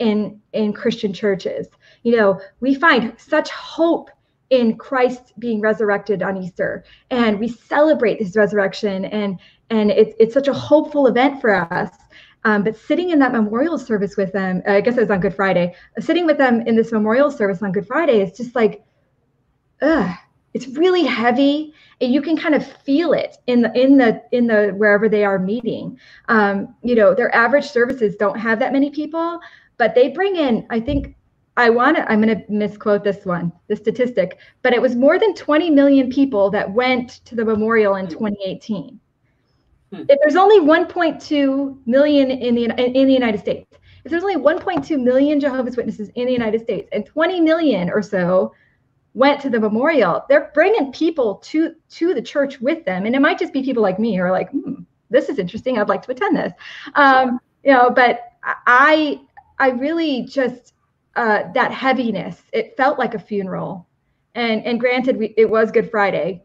in in Christian churches. You know, we find such hope in Christ being resurrected on Easter, and we celebrate his resurrection, and and it's it's such a hopeful event for us. Um, but sitting in that memorial service with them, I guess it was on Good Friday. Sitting with them in this memorial service on Good Friday is just like, ugh, it's really heavy and you can kind of feel it in the in the in the wherever they are meeting um, you know their average services don't have that many people but they bring in i think i want to i'm going to misquote this one the statistic but it was more than 20 million people that went to the memorial in 2018 hmm. if there's only 1.2 million in the in the united states if there's only 1.2 million jehovah's witnesses in the united states and 20 million or so went to the memorial they're bringing people to to the church with them. And it might just be people like me who are like hmm, this is interesting. I'd like to attend this. Um, you know but i i really just uh, that heaviness it felt like a funeral and and granted we, it was good friday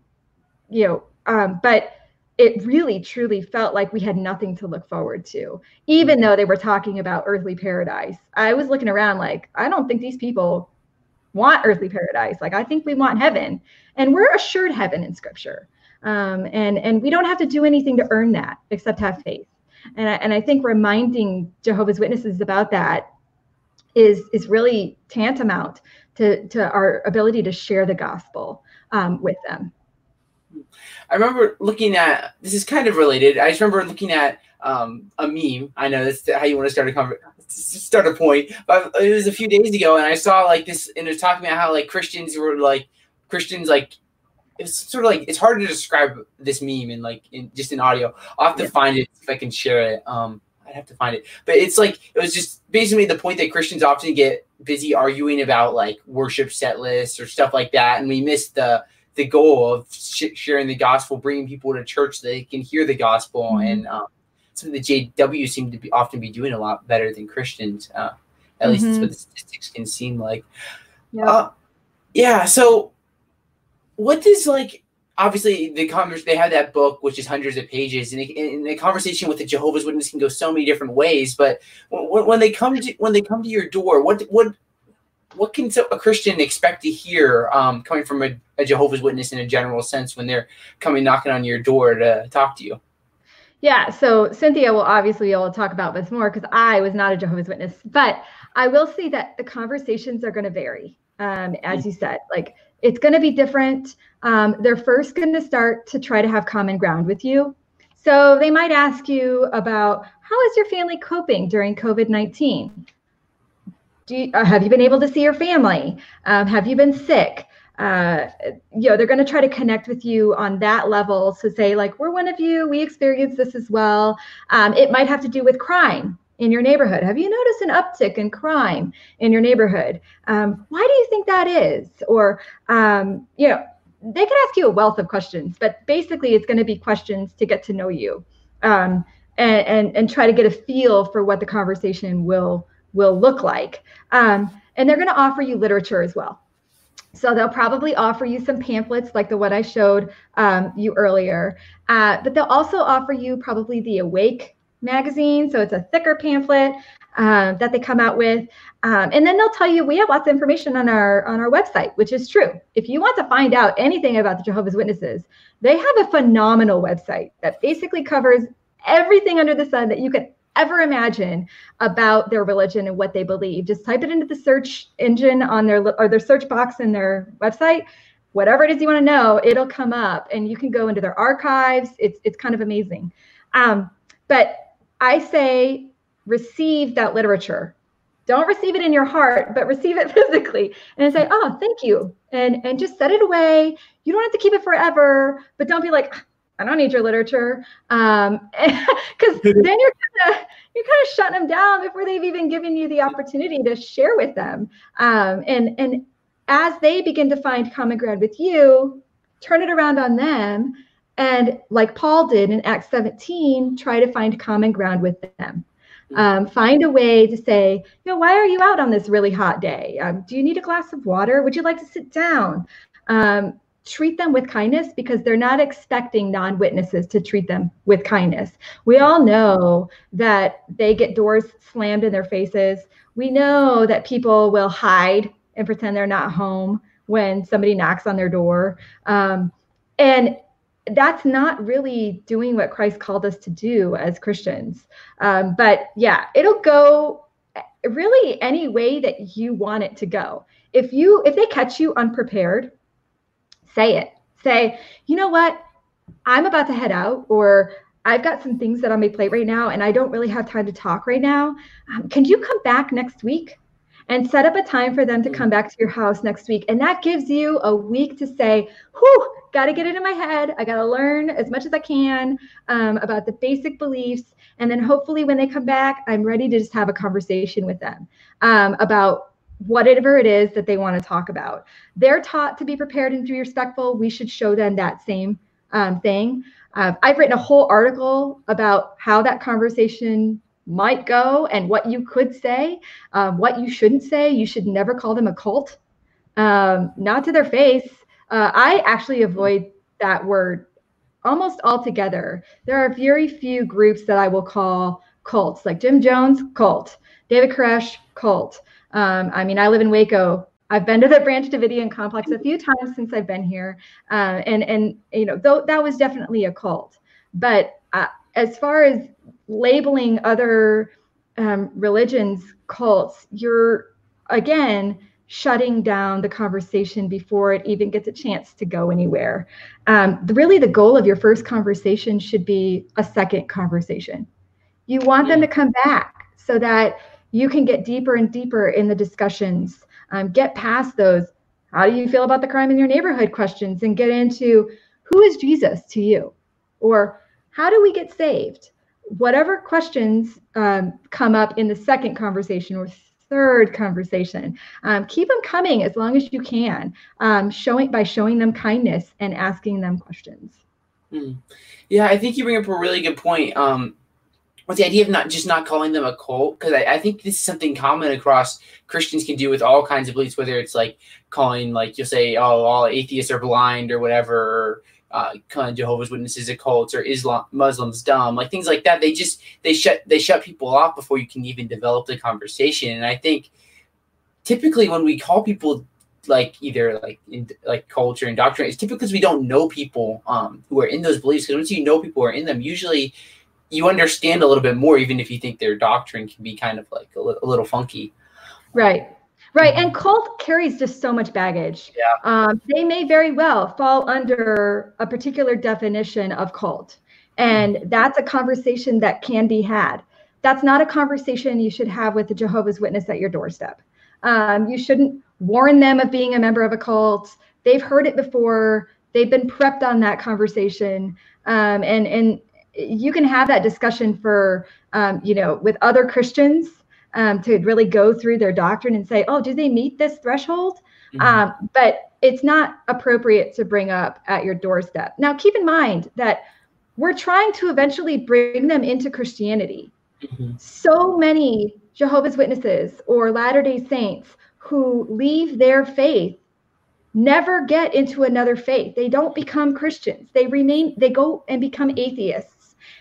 you know um, but it really truly felt like we had nothing to look forward to even though they were talking about earthly paradise i was looking around like i don't think these people want earthly paradise. Like I think we want heaven, and we're assured heaven in Scripture. Um, and and we don't have to do anything to earn that except have faith. And I, and I think reminding Jehovah's Witnesses about that is is really tantamount to to our ability to share the gospel um, with them. I remember looking at this is kind of related. I just remember looking at um, a meme. I know that's how you want to start a start a point, but it was a few days ago, and I saw like this, and it was talking about how like Christians were like Christians like it's sort of like it's hard to describe this meme in like in just in audio. I'll have to yeah. find it if I can share it. Um, I'd have to find it, but it's like it was just basically the point that Christians often get busy arguing about like worship set lists or stuff like that, and we miss the the goal of sh- sharing the gospel, bringing people to church so they can hear the gospel, mm-hmm. and um, something the JW seem to be often be doing a lot better than Christians. Uh, at mm-hmm. least that's what the statistics can seem like. Yeah. Uh, yeah. So, what does like obviously the converse they have that book which is hundreds of pages and, and the conversation with the jehovah's witness can go so many different ways but when, when they come to when they come to your door what what what can a christian expect to hear um, coming from a, a, jehovah's witness in a general sense when they're coming knocking on your door to talk to you yeah, so Cynthia will obviously be able to talk about this more because I was not a Jehovah's Witness, but I will say that the conversations are going to vary. Um, as you said, like it's going to be different. Um, they're first going to start to try to have common ground with you. So they might ask you about how is your family coping during COVID 19? You, uh, have you been able to see your family? Um, have you been sick? uh, you know, they're going to try to connect with you on that level. So say like, we're one of you, we experienced this as well. Um, it might have to do with crime in your neighborhood. Have you noticed an uptick in crime in your neighborhood? Um, why do you think that is? Or, um, you know, they can ask you a wealth of questions, but basically it's going to be questions to get to know you um, and, and, and try to get a feel for what the conversation will will look like. Um, and they're going to offer you literature as well. So they'll probably offer you some pamphlets like the one I showed um, you earlier. Uh, but they'll also offer you probably the Awake magazine. So it's a thicker pamphlet uh, that they come out with. Um, and then they'll tell you we have lots of information on our on our website, which is true. If you want to find out anything about the Jehovah's Witnesses, they have a phenomenal website that basically covers everything under the sun that you could ever imagine about their religion and what they believe. Just type it into the search engine on their or their search box in their website. Whatever it is you want to know, it'll come up, and you can go into their archives. It's it's kind of amazing. Um, but I say receive that literature. Don't receive it in your heart, but receive it physically and say, "Oh, thank you," and and just set it away. You don't have to keep it forever, but don't be like, I don't need your literature. Um, because then you're kind of you're kind of shutting them down before they've even given you the opportunity to share with them. Um, and and as they begin to find common ground with you, turn it around on them, and like Paul did in Acts 17, try to find common ground with them. Um, find a way to say, you know, why are you out on this really hot day? Um, do you need a glass of water? Would you like to sit down? Um, treat them with kindness because they're not expecting non witnesses to treat them with kindness. We all know that they get doors slammed in their faces. We know that people will hide and pretend they're not home when somebody knocks on their door. Um, and that's not really doing what Christ called us to do as Christians. Um, but yeah, it'll go really any way that you want it to go. If you if they catch you unprepared, say it. Say, you know what? I'm about to head out, or I've got some things that on my plate right now, and I don't really have time to talk right now. Um, can you come back next week? And set up a time for them to come back to your house next week. And that gives you a week to say, whew, got to get it in my head. I got to learn as much as I can um, about the basic beliefs. And then hopefully, when they come back, I'm ready to just have a conversation with them um, about whatever it is that they want to talk about. They're taught to be prepared and to be respectful. We should show them that same um, thing. Uh, I've written a whole article about how that conversation might go and what you could say, um, what you shouldn't say. You should never call them a cult, um, not to their face. Uh, I actually avoid that word almost altogether. There are very few groups that I will call cults, like Jim Jones, cult, David Koresh, cult. Um, I mean, I live in Waco. I've been to the Branch Davidian complex a few times since I've been here, uh, and and you know, though that was definitely a cult. But uh, as far as labeling other um, religions cults, you're again shutting down the conversation before it even gets a chance to go anywhere. Um, the, really, the goal of your first conversation should be a second conversation. You want them to come back so that you can get deeper and deeper in the discussions, um, get past those. How do you feel about the crime in your neighborhood questions and get into who is Jesus to you? Or how do we get saved? Whatever questions um, come up in the second conversation or third conversation. Um, keep them coming as long as you can, um, showing by showing them kindness and asking them questions. Hmm. Yeah, I think you bring up a really good point. Um, with the idea of not just not calling them a cult, because I, I, think this is something common across Christians can do with all kinds of beliefs, whether it's like calling, like you'll say, oh, all atheists are blind or whatever, uh, kind of Jehovah's Witnesses a cult or Islam Muslims dumb, like things like that. They just they shut they shut people off before you can even develop the conversation. And I think typically when we call people like either like in like culture and doctrine, it's typically because we don't know people um, who are in those beliefs. Because once you know people who are in them, usually you understand a little bit more, even if you think their doctrine can be kind of like a, li- a little funky. Right. Right. And mm-hmm. cult carries just so much baggage. Yeah. Um, they may very well fall under a particular definition of cult. And mm-hmm. that's a conversation that can be had. That's not a conversation you should have with the Jehovah's Witness at your doorstep. Um, you shouldn't warn them of being a member of a cult. They've heard it before. They've been prepped on that conversation. Um, and, and you can have that discussion for, um, you know, with other Christians um, to really go through their doctrine and say, oh, do they meet this threshold? Mm-hmm. Um, but it's not appropriate to bring up at your doorstep. Now, keep in mind that we're trying to eventually bring them into Christianity. Mm-hmm. So many Jehovah's Witnesses or Latter day Saints who leave their faith never get into another faith. They don't become Christians. They remain, they go and become atheists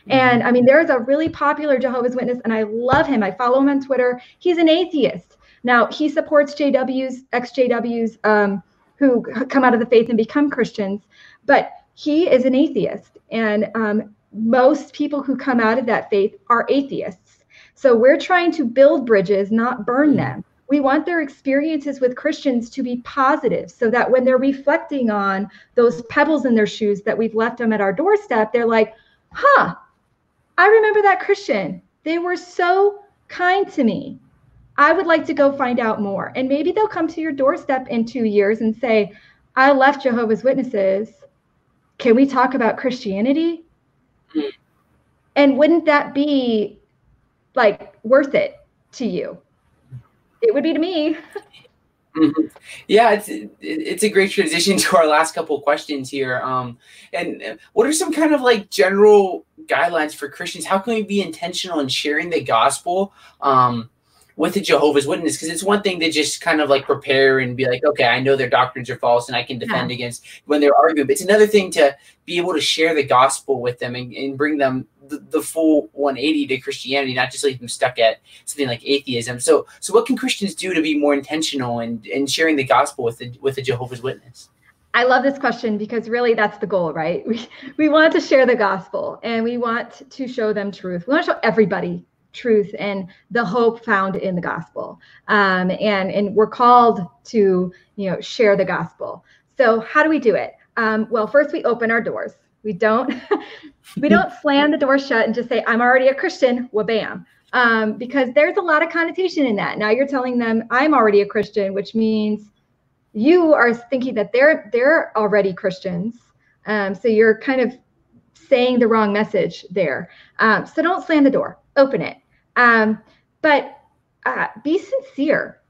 and I mean, there's a really popular Jehovah's Witness, and I love him. I follow him on Twitter. He's an atheist. Now, he supports JWs, ex JWs um, who come out of the faith and become Christians, but he is an atheist. And um, most people who come out of that faith are atheists. So we're trying to build bridges, not burn hmm. them. We want their experiences with Christians to be positive so that when they're reflecting on those pebbles in their shoes that we've left them at our doorstep, they're like, huh, I remember that Christian. They were so kind to me. I would like to go find out more. And maybe they'll come to your doorstep in two years and say, I left Jehovah's Witnesses. Can we talk about Christianity? And wouldn't that be like worth it to you? It would be to me. Mm-hmm. Yeah, it's it's a great transition to our last couple questions here. Um, and what are some kind of like general guidelines for Christians? How can we be intentional in sharing the gospel? Um, with the Jehovah's Witness because it's one thing to just kind of like prepare and be like, okay, I know their doctrines are false and I can defend yeah. against when they're arguing. But it's another thing to be able to share the gospel with them and, and bring them the, the, full 180 to Christianity, not just leave them stuck at something like atheism. So, so what can Christians do to be more intentional in, in sharing the gospel with the with the Jehovah's Witness? I love this question because really that's the goal, right? We we want to share the gospel and we want to show them truth. We want to show everybody truth and the hope found in the gospel. Um, and, and we're called to, you know, share the gospel. So how do we do it? Um, well, first we open our doors. We don't we don't slam the door shut and just say, I'm already a Christian, wha-bam. Um, because there's a lot of connotation in that. Now you're telling them I'm already a Christian, which means you are thinking that they're they're already Christians. Um, so you're kind of saying the wrong message there. Um, so don't slam the door, open it. Um, but uh, be sincere.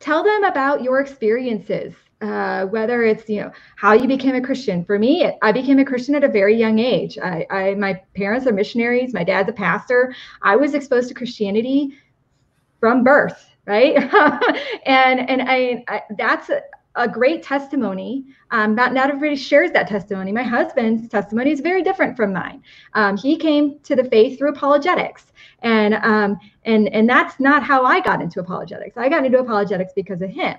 Tell them about your experiences uh, whether it's you know how you became a Christian. For me, I became a Christian at a very young age. I, I my parents are missionaries. My dad's a pastor. I was exposed to Christianity from birth, right? and and I, I that's a, a, great testimony. Um, not not everybody shares that testimony. My husband's testimony is very different from mine. Um, he came to the faith through apologetics, and um, and and that's not how I got into apologetics. I got into apologetics because of him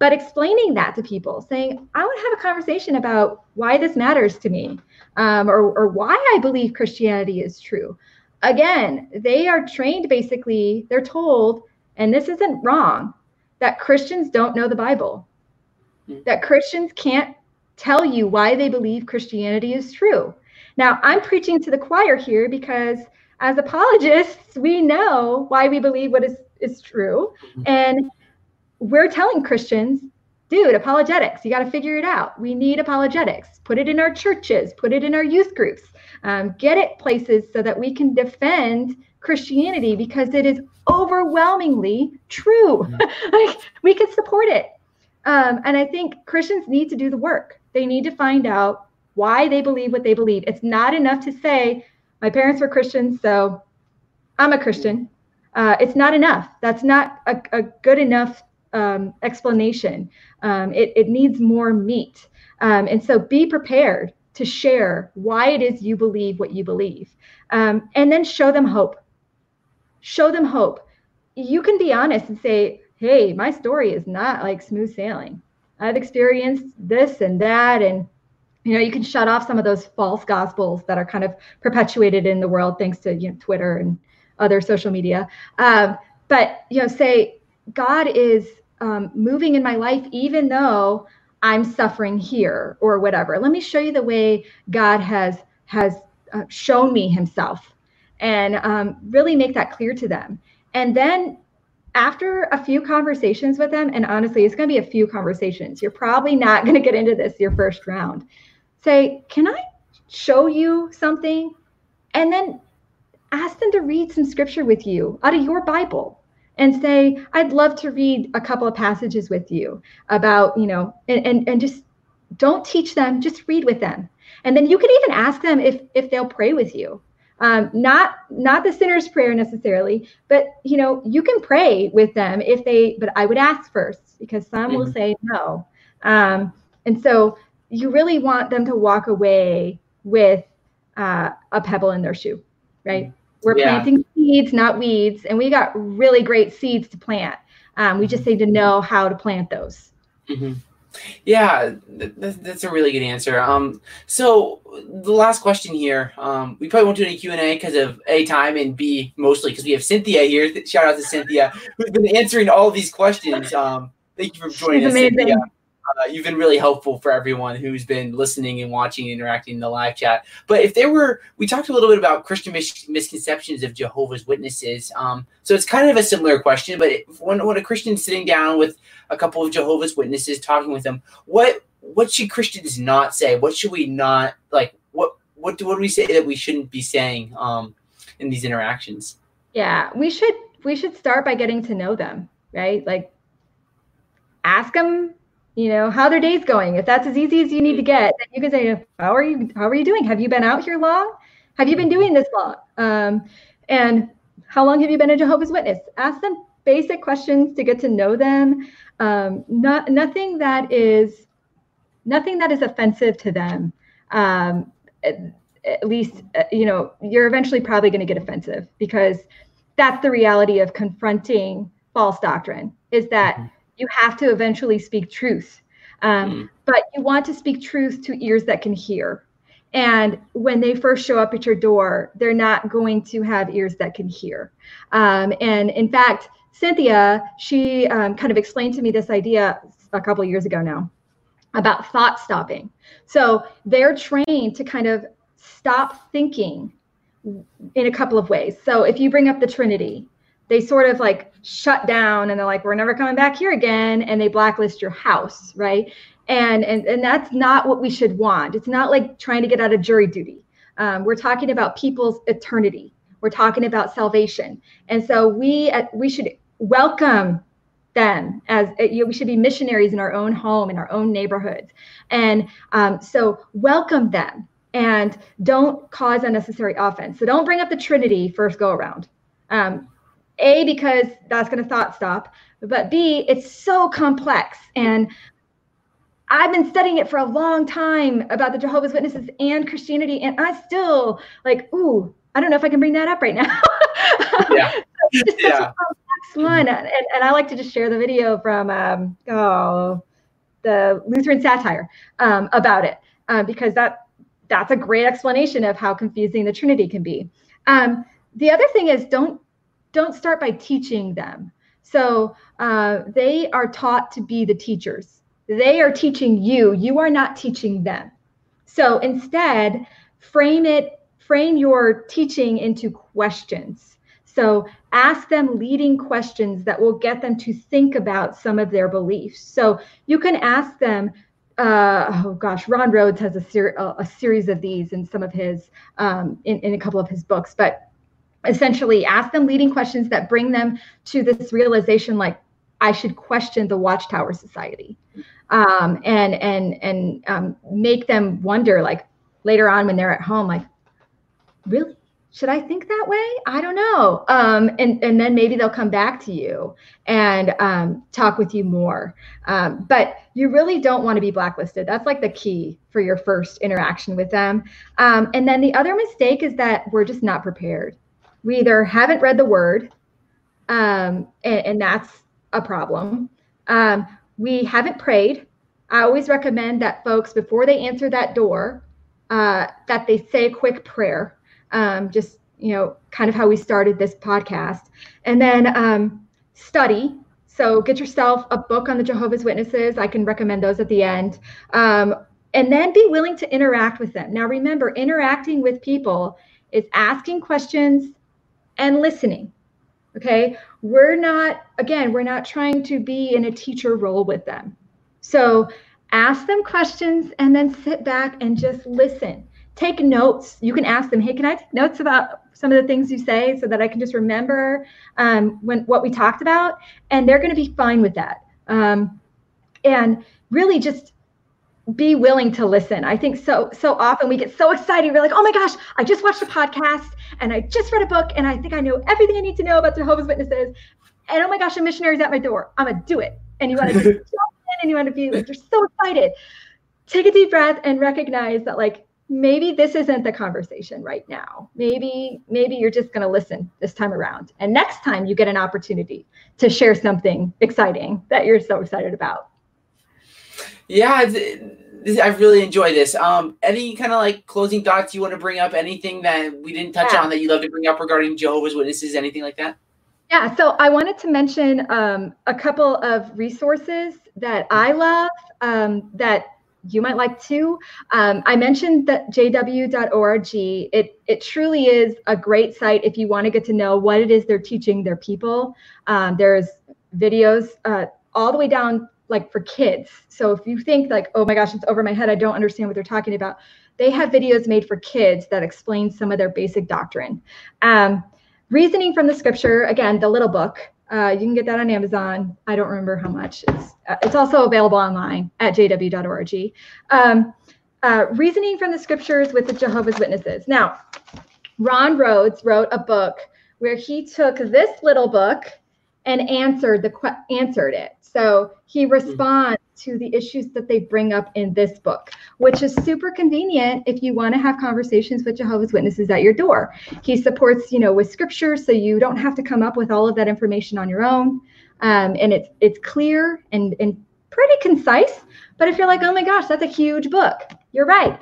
but explaining that to people saying i want to have a conversation about why this matters to me um, or, or why i believe christianity is true again they are trained basically they're told and this isn't wrong that christians don't know the bible hmm. that christians can't tell you why they believe christianity is true now i'm preaching to the choir here because as apologists we know why we believe what is, is true mm-hmm. and we're telling Christians, dude, apologetics, you got to figure it out. We need apologetics. Put it in our churches, put it in our youth groups, um, get it places so that we can defend Christianity because it is overwhelmingly true. Like we can support it. Um, and I think Christians need to do the work. They need to find out why they believe what they believe. It's not enough to say, my parents were Christians, so I'm a Christian. Uh, it's not enough. That's not a, a good enough um, explanation. Um, it, it needs more meat. Um, and so be prepared to share why it is you believe what you believe. Um, and then show them hope. Show them hope. You can be honest and say, hey, my story is not like smooth sailing. I've experienced this and that. And, you know, you can shut off some of those false gospels that are kind of perpetuated in the world thanks to you know, Twitter and other social media. Um, but, you know, say, God is um, moving in my life, even though I'm suffering here or whatever. Let me show you the way God has has uh, shown me Himself, and um, really make that clear to them. And then after a few conversations with them, and honestly, it's going to be a few conversations. You're probably not going to get into this your first round. Say, can I show you something? And then ask them to read some scripture with you out of your Bible and say, I'd love to read a couple of passages with you about, you know, and, and, and just don't teach them, just read with them. And then you can even ask them if if they'll pray with you. Um, not not the sinner's prayer necessarily, but you know, you can pray with them if they, but I would ask first because some mm-hmm. will say no. Um, and so you really want them to walk away with uh, a pebble in their shoe, right? Mm-hmm. We're yeah. planting seeds, not weeds, and we got really great seeds to plant. Um, we just need to know how to plant those. Mm-hmm. Yeah, th- that's a really good answer. Um, so the last question here, um, we probably won't do any Q and A because of a time and b mostly because we have Cynthia here. Shout out to Cynthia who's been answering all these questions. Um, thank you for joining She's us, amazing. Cynthia. Uh, you've been really helpful for everyone who's been listening and watching and interacting in the live chat. But if there were, we talked a little bit about Christian mis- misconceptions of Jehovah's Witnesses. Um, so it's kind of a similar question. But when, when a Christian's sitting down with a couple of Jehovah's Witnesses, talking with them, what what should Christians not say? What should we not like? What what do what do we say that we shouldn't be saying um, in these interactions? Yeah, we should we should start by getting to know them, right? Like ask them you know how their day's going. If that's as easy as you need to get then you can say how are you how are you doing? Have you been out here long? Have you been doing this long? Um, and how long have you been a jehovah's witness? Ask them basic questions to get to know them. Um, not nothing that is nothing that is offensive to them. Um, at, at, least uh, you know you're eventually probably going to get offensive because that's the reality of confronting false doctrine is that mm-hmm you have to eventually speak truth. Um, mm. But you want to speak truth to ears that can hear. And when they first show up at your door, they're not going to have ears that can hear. Um, and in fact, Cynthia, she um, kind of explained to me this idea a couple of years ago now. about thought stopping. So they're trained to kind of stop thinking in a couple of ways. So if you bring up the Trinity, they sort of like shut down and they're like, we're never coming back here again. And they blacklist your house, right? And, and, and that's not what we should want. It's not like trying to get out of jury duty. Um, we're talking about people's eternity. We're talking about salvation. And so we, we should welcome them as uh, you know, we should be missionaries in our own home in our own neighborhoods and um, so welcome them and don't cause unnecessary offense so don't bring up the trinity first go around um, a because that's going to thought stop but b it's so complex and I've been studying it for a long time about the Jehovah's Witnesses and Christianity, and I still like, ooh, I don't know if I can bring that up right now. yeah. yeah Complex one. And, and I like to just share the video from um, oh, the Lutheran satire um, about it um, because that that's a great explanation of how confusing the Trinity can be. Um, the other thing is don't don't start by teaching them. So uh, they are taught to be the teachers. They are teaching you. You are not teaching them. So instead, frame it, frame your teaching into questions. So ask them leading questions that will get them to think about some of their beliefs. So you can ask them, uh, oh gosh, Ron Rhodes has a, ser- a, series of these in some of his, um, in, in a couple of his books, but essentially ask them leading questions that bring them to this realization like, I should question the Watchtower Society, um, and and and um, make them wonder, like later on when they're at home, like, really, should I think that way? I don't know. Um, and, and then maybe they'll come back to you and um, talk with you more. Um, but you really don't want to be blacklisted. That's like the key for your first interaction with them. Um, and then the other mistake is that we're just not prepared. We either haven't read the word, um, and, and, that's a problem. Um, we haven't prayed. I always recommend that folks, before they answer that door, uh, that they say a quick prayer um, just you know kind of how we started this podcast. And then um, study. So get yourself a book on the jehovah's witnesses. I can recommend those at the end. Um, and then be willing to interact with them. Now remember interacting with people is asking questions and listening okay we're not again we're not trying to be in a teacher role with them so ask them questions and then sit back and just listen take notes. You can ask them, hey, can I take notes about some of the things you say so that I can just remember um, when what we talked about? And they're going to be fine with that. Um, and really just be willing to listen. I think so so often we get so excited. We're like, oh my gosh, I just watched a podcast and I just read a book and I think I know everything I need to know about Jehovah's Witnesses. And oh my gosh, a missionary's at my door. I'm gonna do it. And you want to jump in and you want to be like, you're so excited. Take a deep breath and recognize that like maybe this isn't the conversation right now maybe maybe you're just going to listen this time around and next time you get an opportunity to share something exciting that you're so excited about yeah i really enjoy this um any kind of like closing thoughts you want to bring up anything that we didn't touch yeah. on that you'd love to bring up regarding jehovah's witnesses anything like that yeah so i wanted to mention um, a couple of resources that i love um, that you might like to. Um, I mentioned that jw.org. It it truly is a great site if you want to get to know what it is they're teaching their people. Um, there's videos uh, all the way down like for kids. So if you think like, oh my gosh, it's over my head, I don't understand what they're talking about. They have videos made for kids that explain some of their basic doctrine. Um, reasoning from the scripture, again, the little book. Uh, you can get that on Amazon. I don't remember how much. It's, uh, it's also available online at jw.org. Um, uh, reasoning from the scriptures with the Jehovah's Witnesses. Now, Ron Rhodes wrote a book where he took this little book and answered the answered it. So he hmm. responds to the issues that they bring up in this book, which is super convenient if you want to have conversations with Jehovah's Witnesses at your door. He supports, you know, with scripture, so you don't have to come up with all of that information on your own. Um, and it's it's clear and, and pretty concise. But if you're like, oh my gosh, that's a huge book, you're right.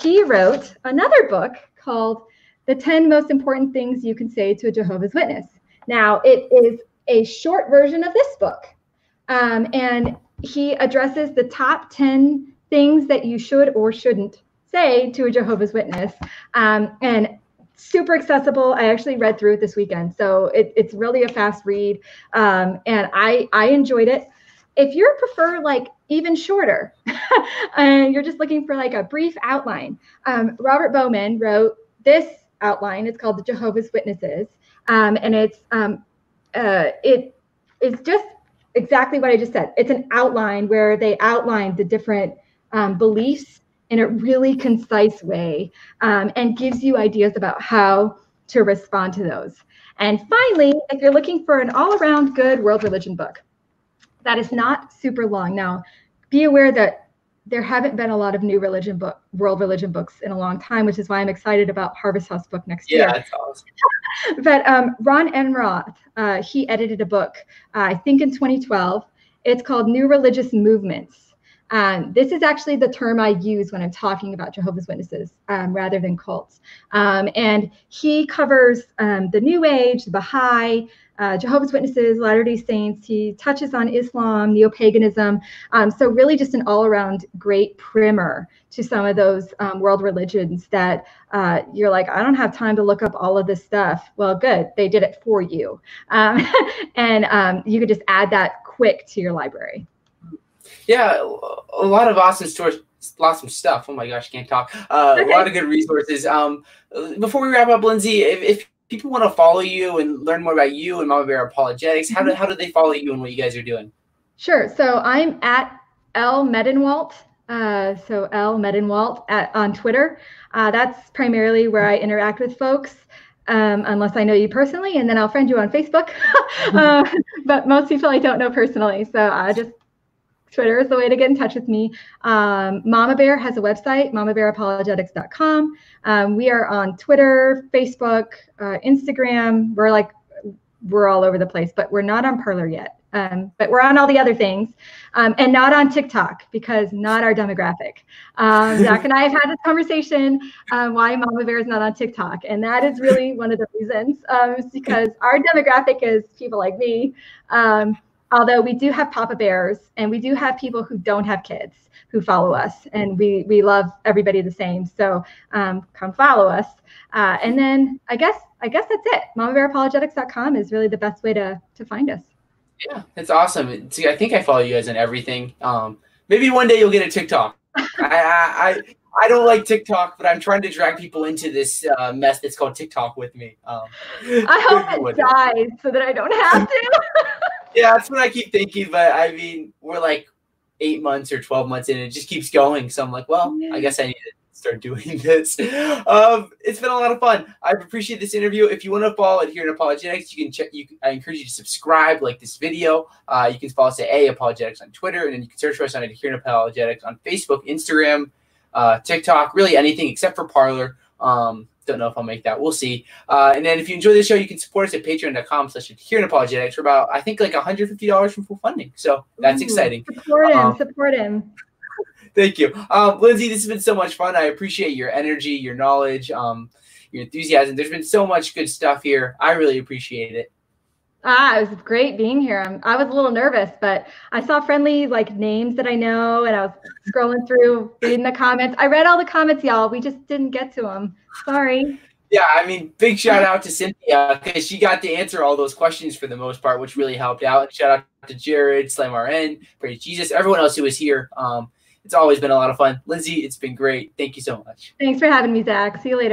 He wrote another book called The 10 Most Important Things You Can Say to a Jehovah's Witness. Now, it is a short version of this book. Um, and he addresses the top 10 things that you should or shouldn't say to a Jehovah's Witness. Um, and super accessible. I actually read through it this weekend, so it, it's really a fast read, um, and I I enjoyed it. If you prefer like even shorter, and you're just looking for like a brief outline, um, Robert Bowman wrote this outline. It's called the Jehovah's Witnesses, um, and it's um, uh, it is just exactly what I just said. It's an outline where they outline the different um, beliefs in a really concise way um, and gives you ideas about how to respond to those. And finally, if you're looking for an all around good world religion book that is not super long, now be aware that there haven't been a lot of new religion book world religion books in a long time, which is why I'm excited about Harvest House book next yeah, year. Yeah, that's awesome. but um, Ron Enroth, uh, he edited a book, uh, I think in 2012. It's called New Religious Movements um, this is actually the term I use when I'm talking about Jehovah's Witnesses um, rather than cults. Um, and he covers um, the New Age, the Baha'i, uh, Jehovah's Witnesses, Latter day Saints. He touches on Islam, neo paganism. Um, so, really, just an all around great primer to some of those um, world religions that uh, you're like, I don't have time to look up all of this stuff. Well, good. They did it for you. and you could just add that quick to your library yeah, a lot of awesome stores, awesome stuff. Oh my gosh, can't talk. Uh, okay. A lot of good resources. Um, before we wrap up, Lindsay, if, if people want to follow you and learn more about you and Mama Bear Apologetics, how do mm-hmm. how do they follow you and what you guys are doing? Sure. So I'm at L Medenwaldt. Uh, so L Medenwaldt at on Twitter. Uh, that's primarily where I interact with folks. Um, unless I know you personally, and then I'll friend you on Facebook. uh, but most people I don't know personally, so I just Twitter is the way to get in touch with me. Um, Mama Bear has a website, mamabearapologetics.com. Um, we are on Twitter, Facebook, uh, Instagram. We're like, we're all over the place, but we're not on Parler yet. Um, but we're on all the other things um, and not on TikTok because not our demographic. Um, Zach and I have had this conversation um, why Mama Bear is not on TikTok. And that is really one of the reasons um, because our demographic is people like me. Although we do have papa bears and we do have people who don't have kids who follow us and we we love everybody the same. So um, come follow us. Uh, and then i guess i guess that's it. Mamabearapologetics.com is really the best way to to find us. Yeah it's awesome. See i think i follow you guys in everything. Um, maybe one day you'll get a tiktok. I, I, I don't like TikTok, but I'm trying to drag people into this uh, mess that's called TikTok with me. Um, I hope it dies so that I don't have to. yeah, that's what I keep thinking. But I mean, we're like eight months or 12 months in, and it just keeps going. So I'm like, well, I guess I need to start doing this. Um, it's been a lot of fun. I appreciate this interview. If you want to follow Adherent Apologetics, you can check. You, I encourage you to subscribe, like this video. Uh, you can follow us at A Apologetics on Twitter, and then you can search for us on Adherent Apologetics on Facebook, Instagram, uh, TikTok, really anything except for Parler. Um, don't know if I'll make that. We'll see. Uh, and then if you enjoy the show, you can support us at patreon.com slash adherent apologetics for about, I think, like $150 from full funding. So that's Ooh, exciting. Support him. Um, support him. Thank you. Um, Lindsay, this has been so much fun. I appreciate your energy, your knowledge, um, your enthusiasm. There's been so much good stuff here. I really appreciate it. Ah, it was great being here. I'm, I was a little nervous, but I saw friendly like names that I know, and I was scrolling through, reading the comments. I read all the comments, y'all. We just didn't get to them. Sorry. Yeah, I mean, big shout out to Cynthia because she got to answer all those questions for the most part, which really helped out. Shout out to Jared, Slam RN, Praise Jesus, everyone else who was here. Um, it's always been a lot of fun. Lindsay, it's been great. Thank you so much. Thanks for having me, Zach. See you later.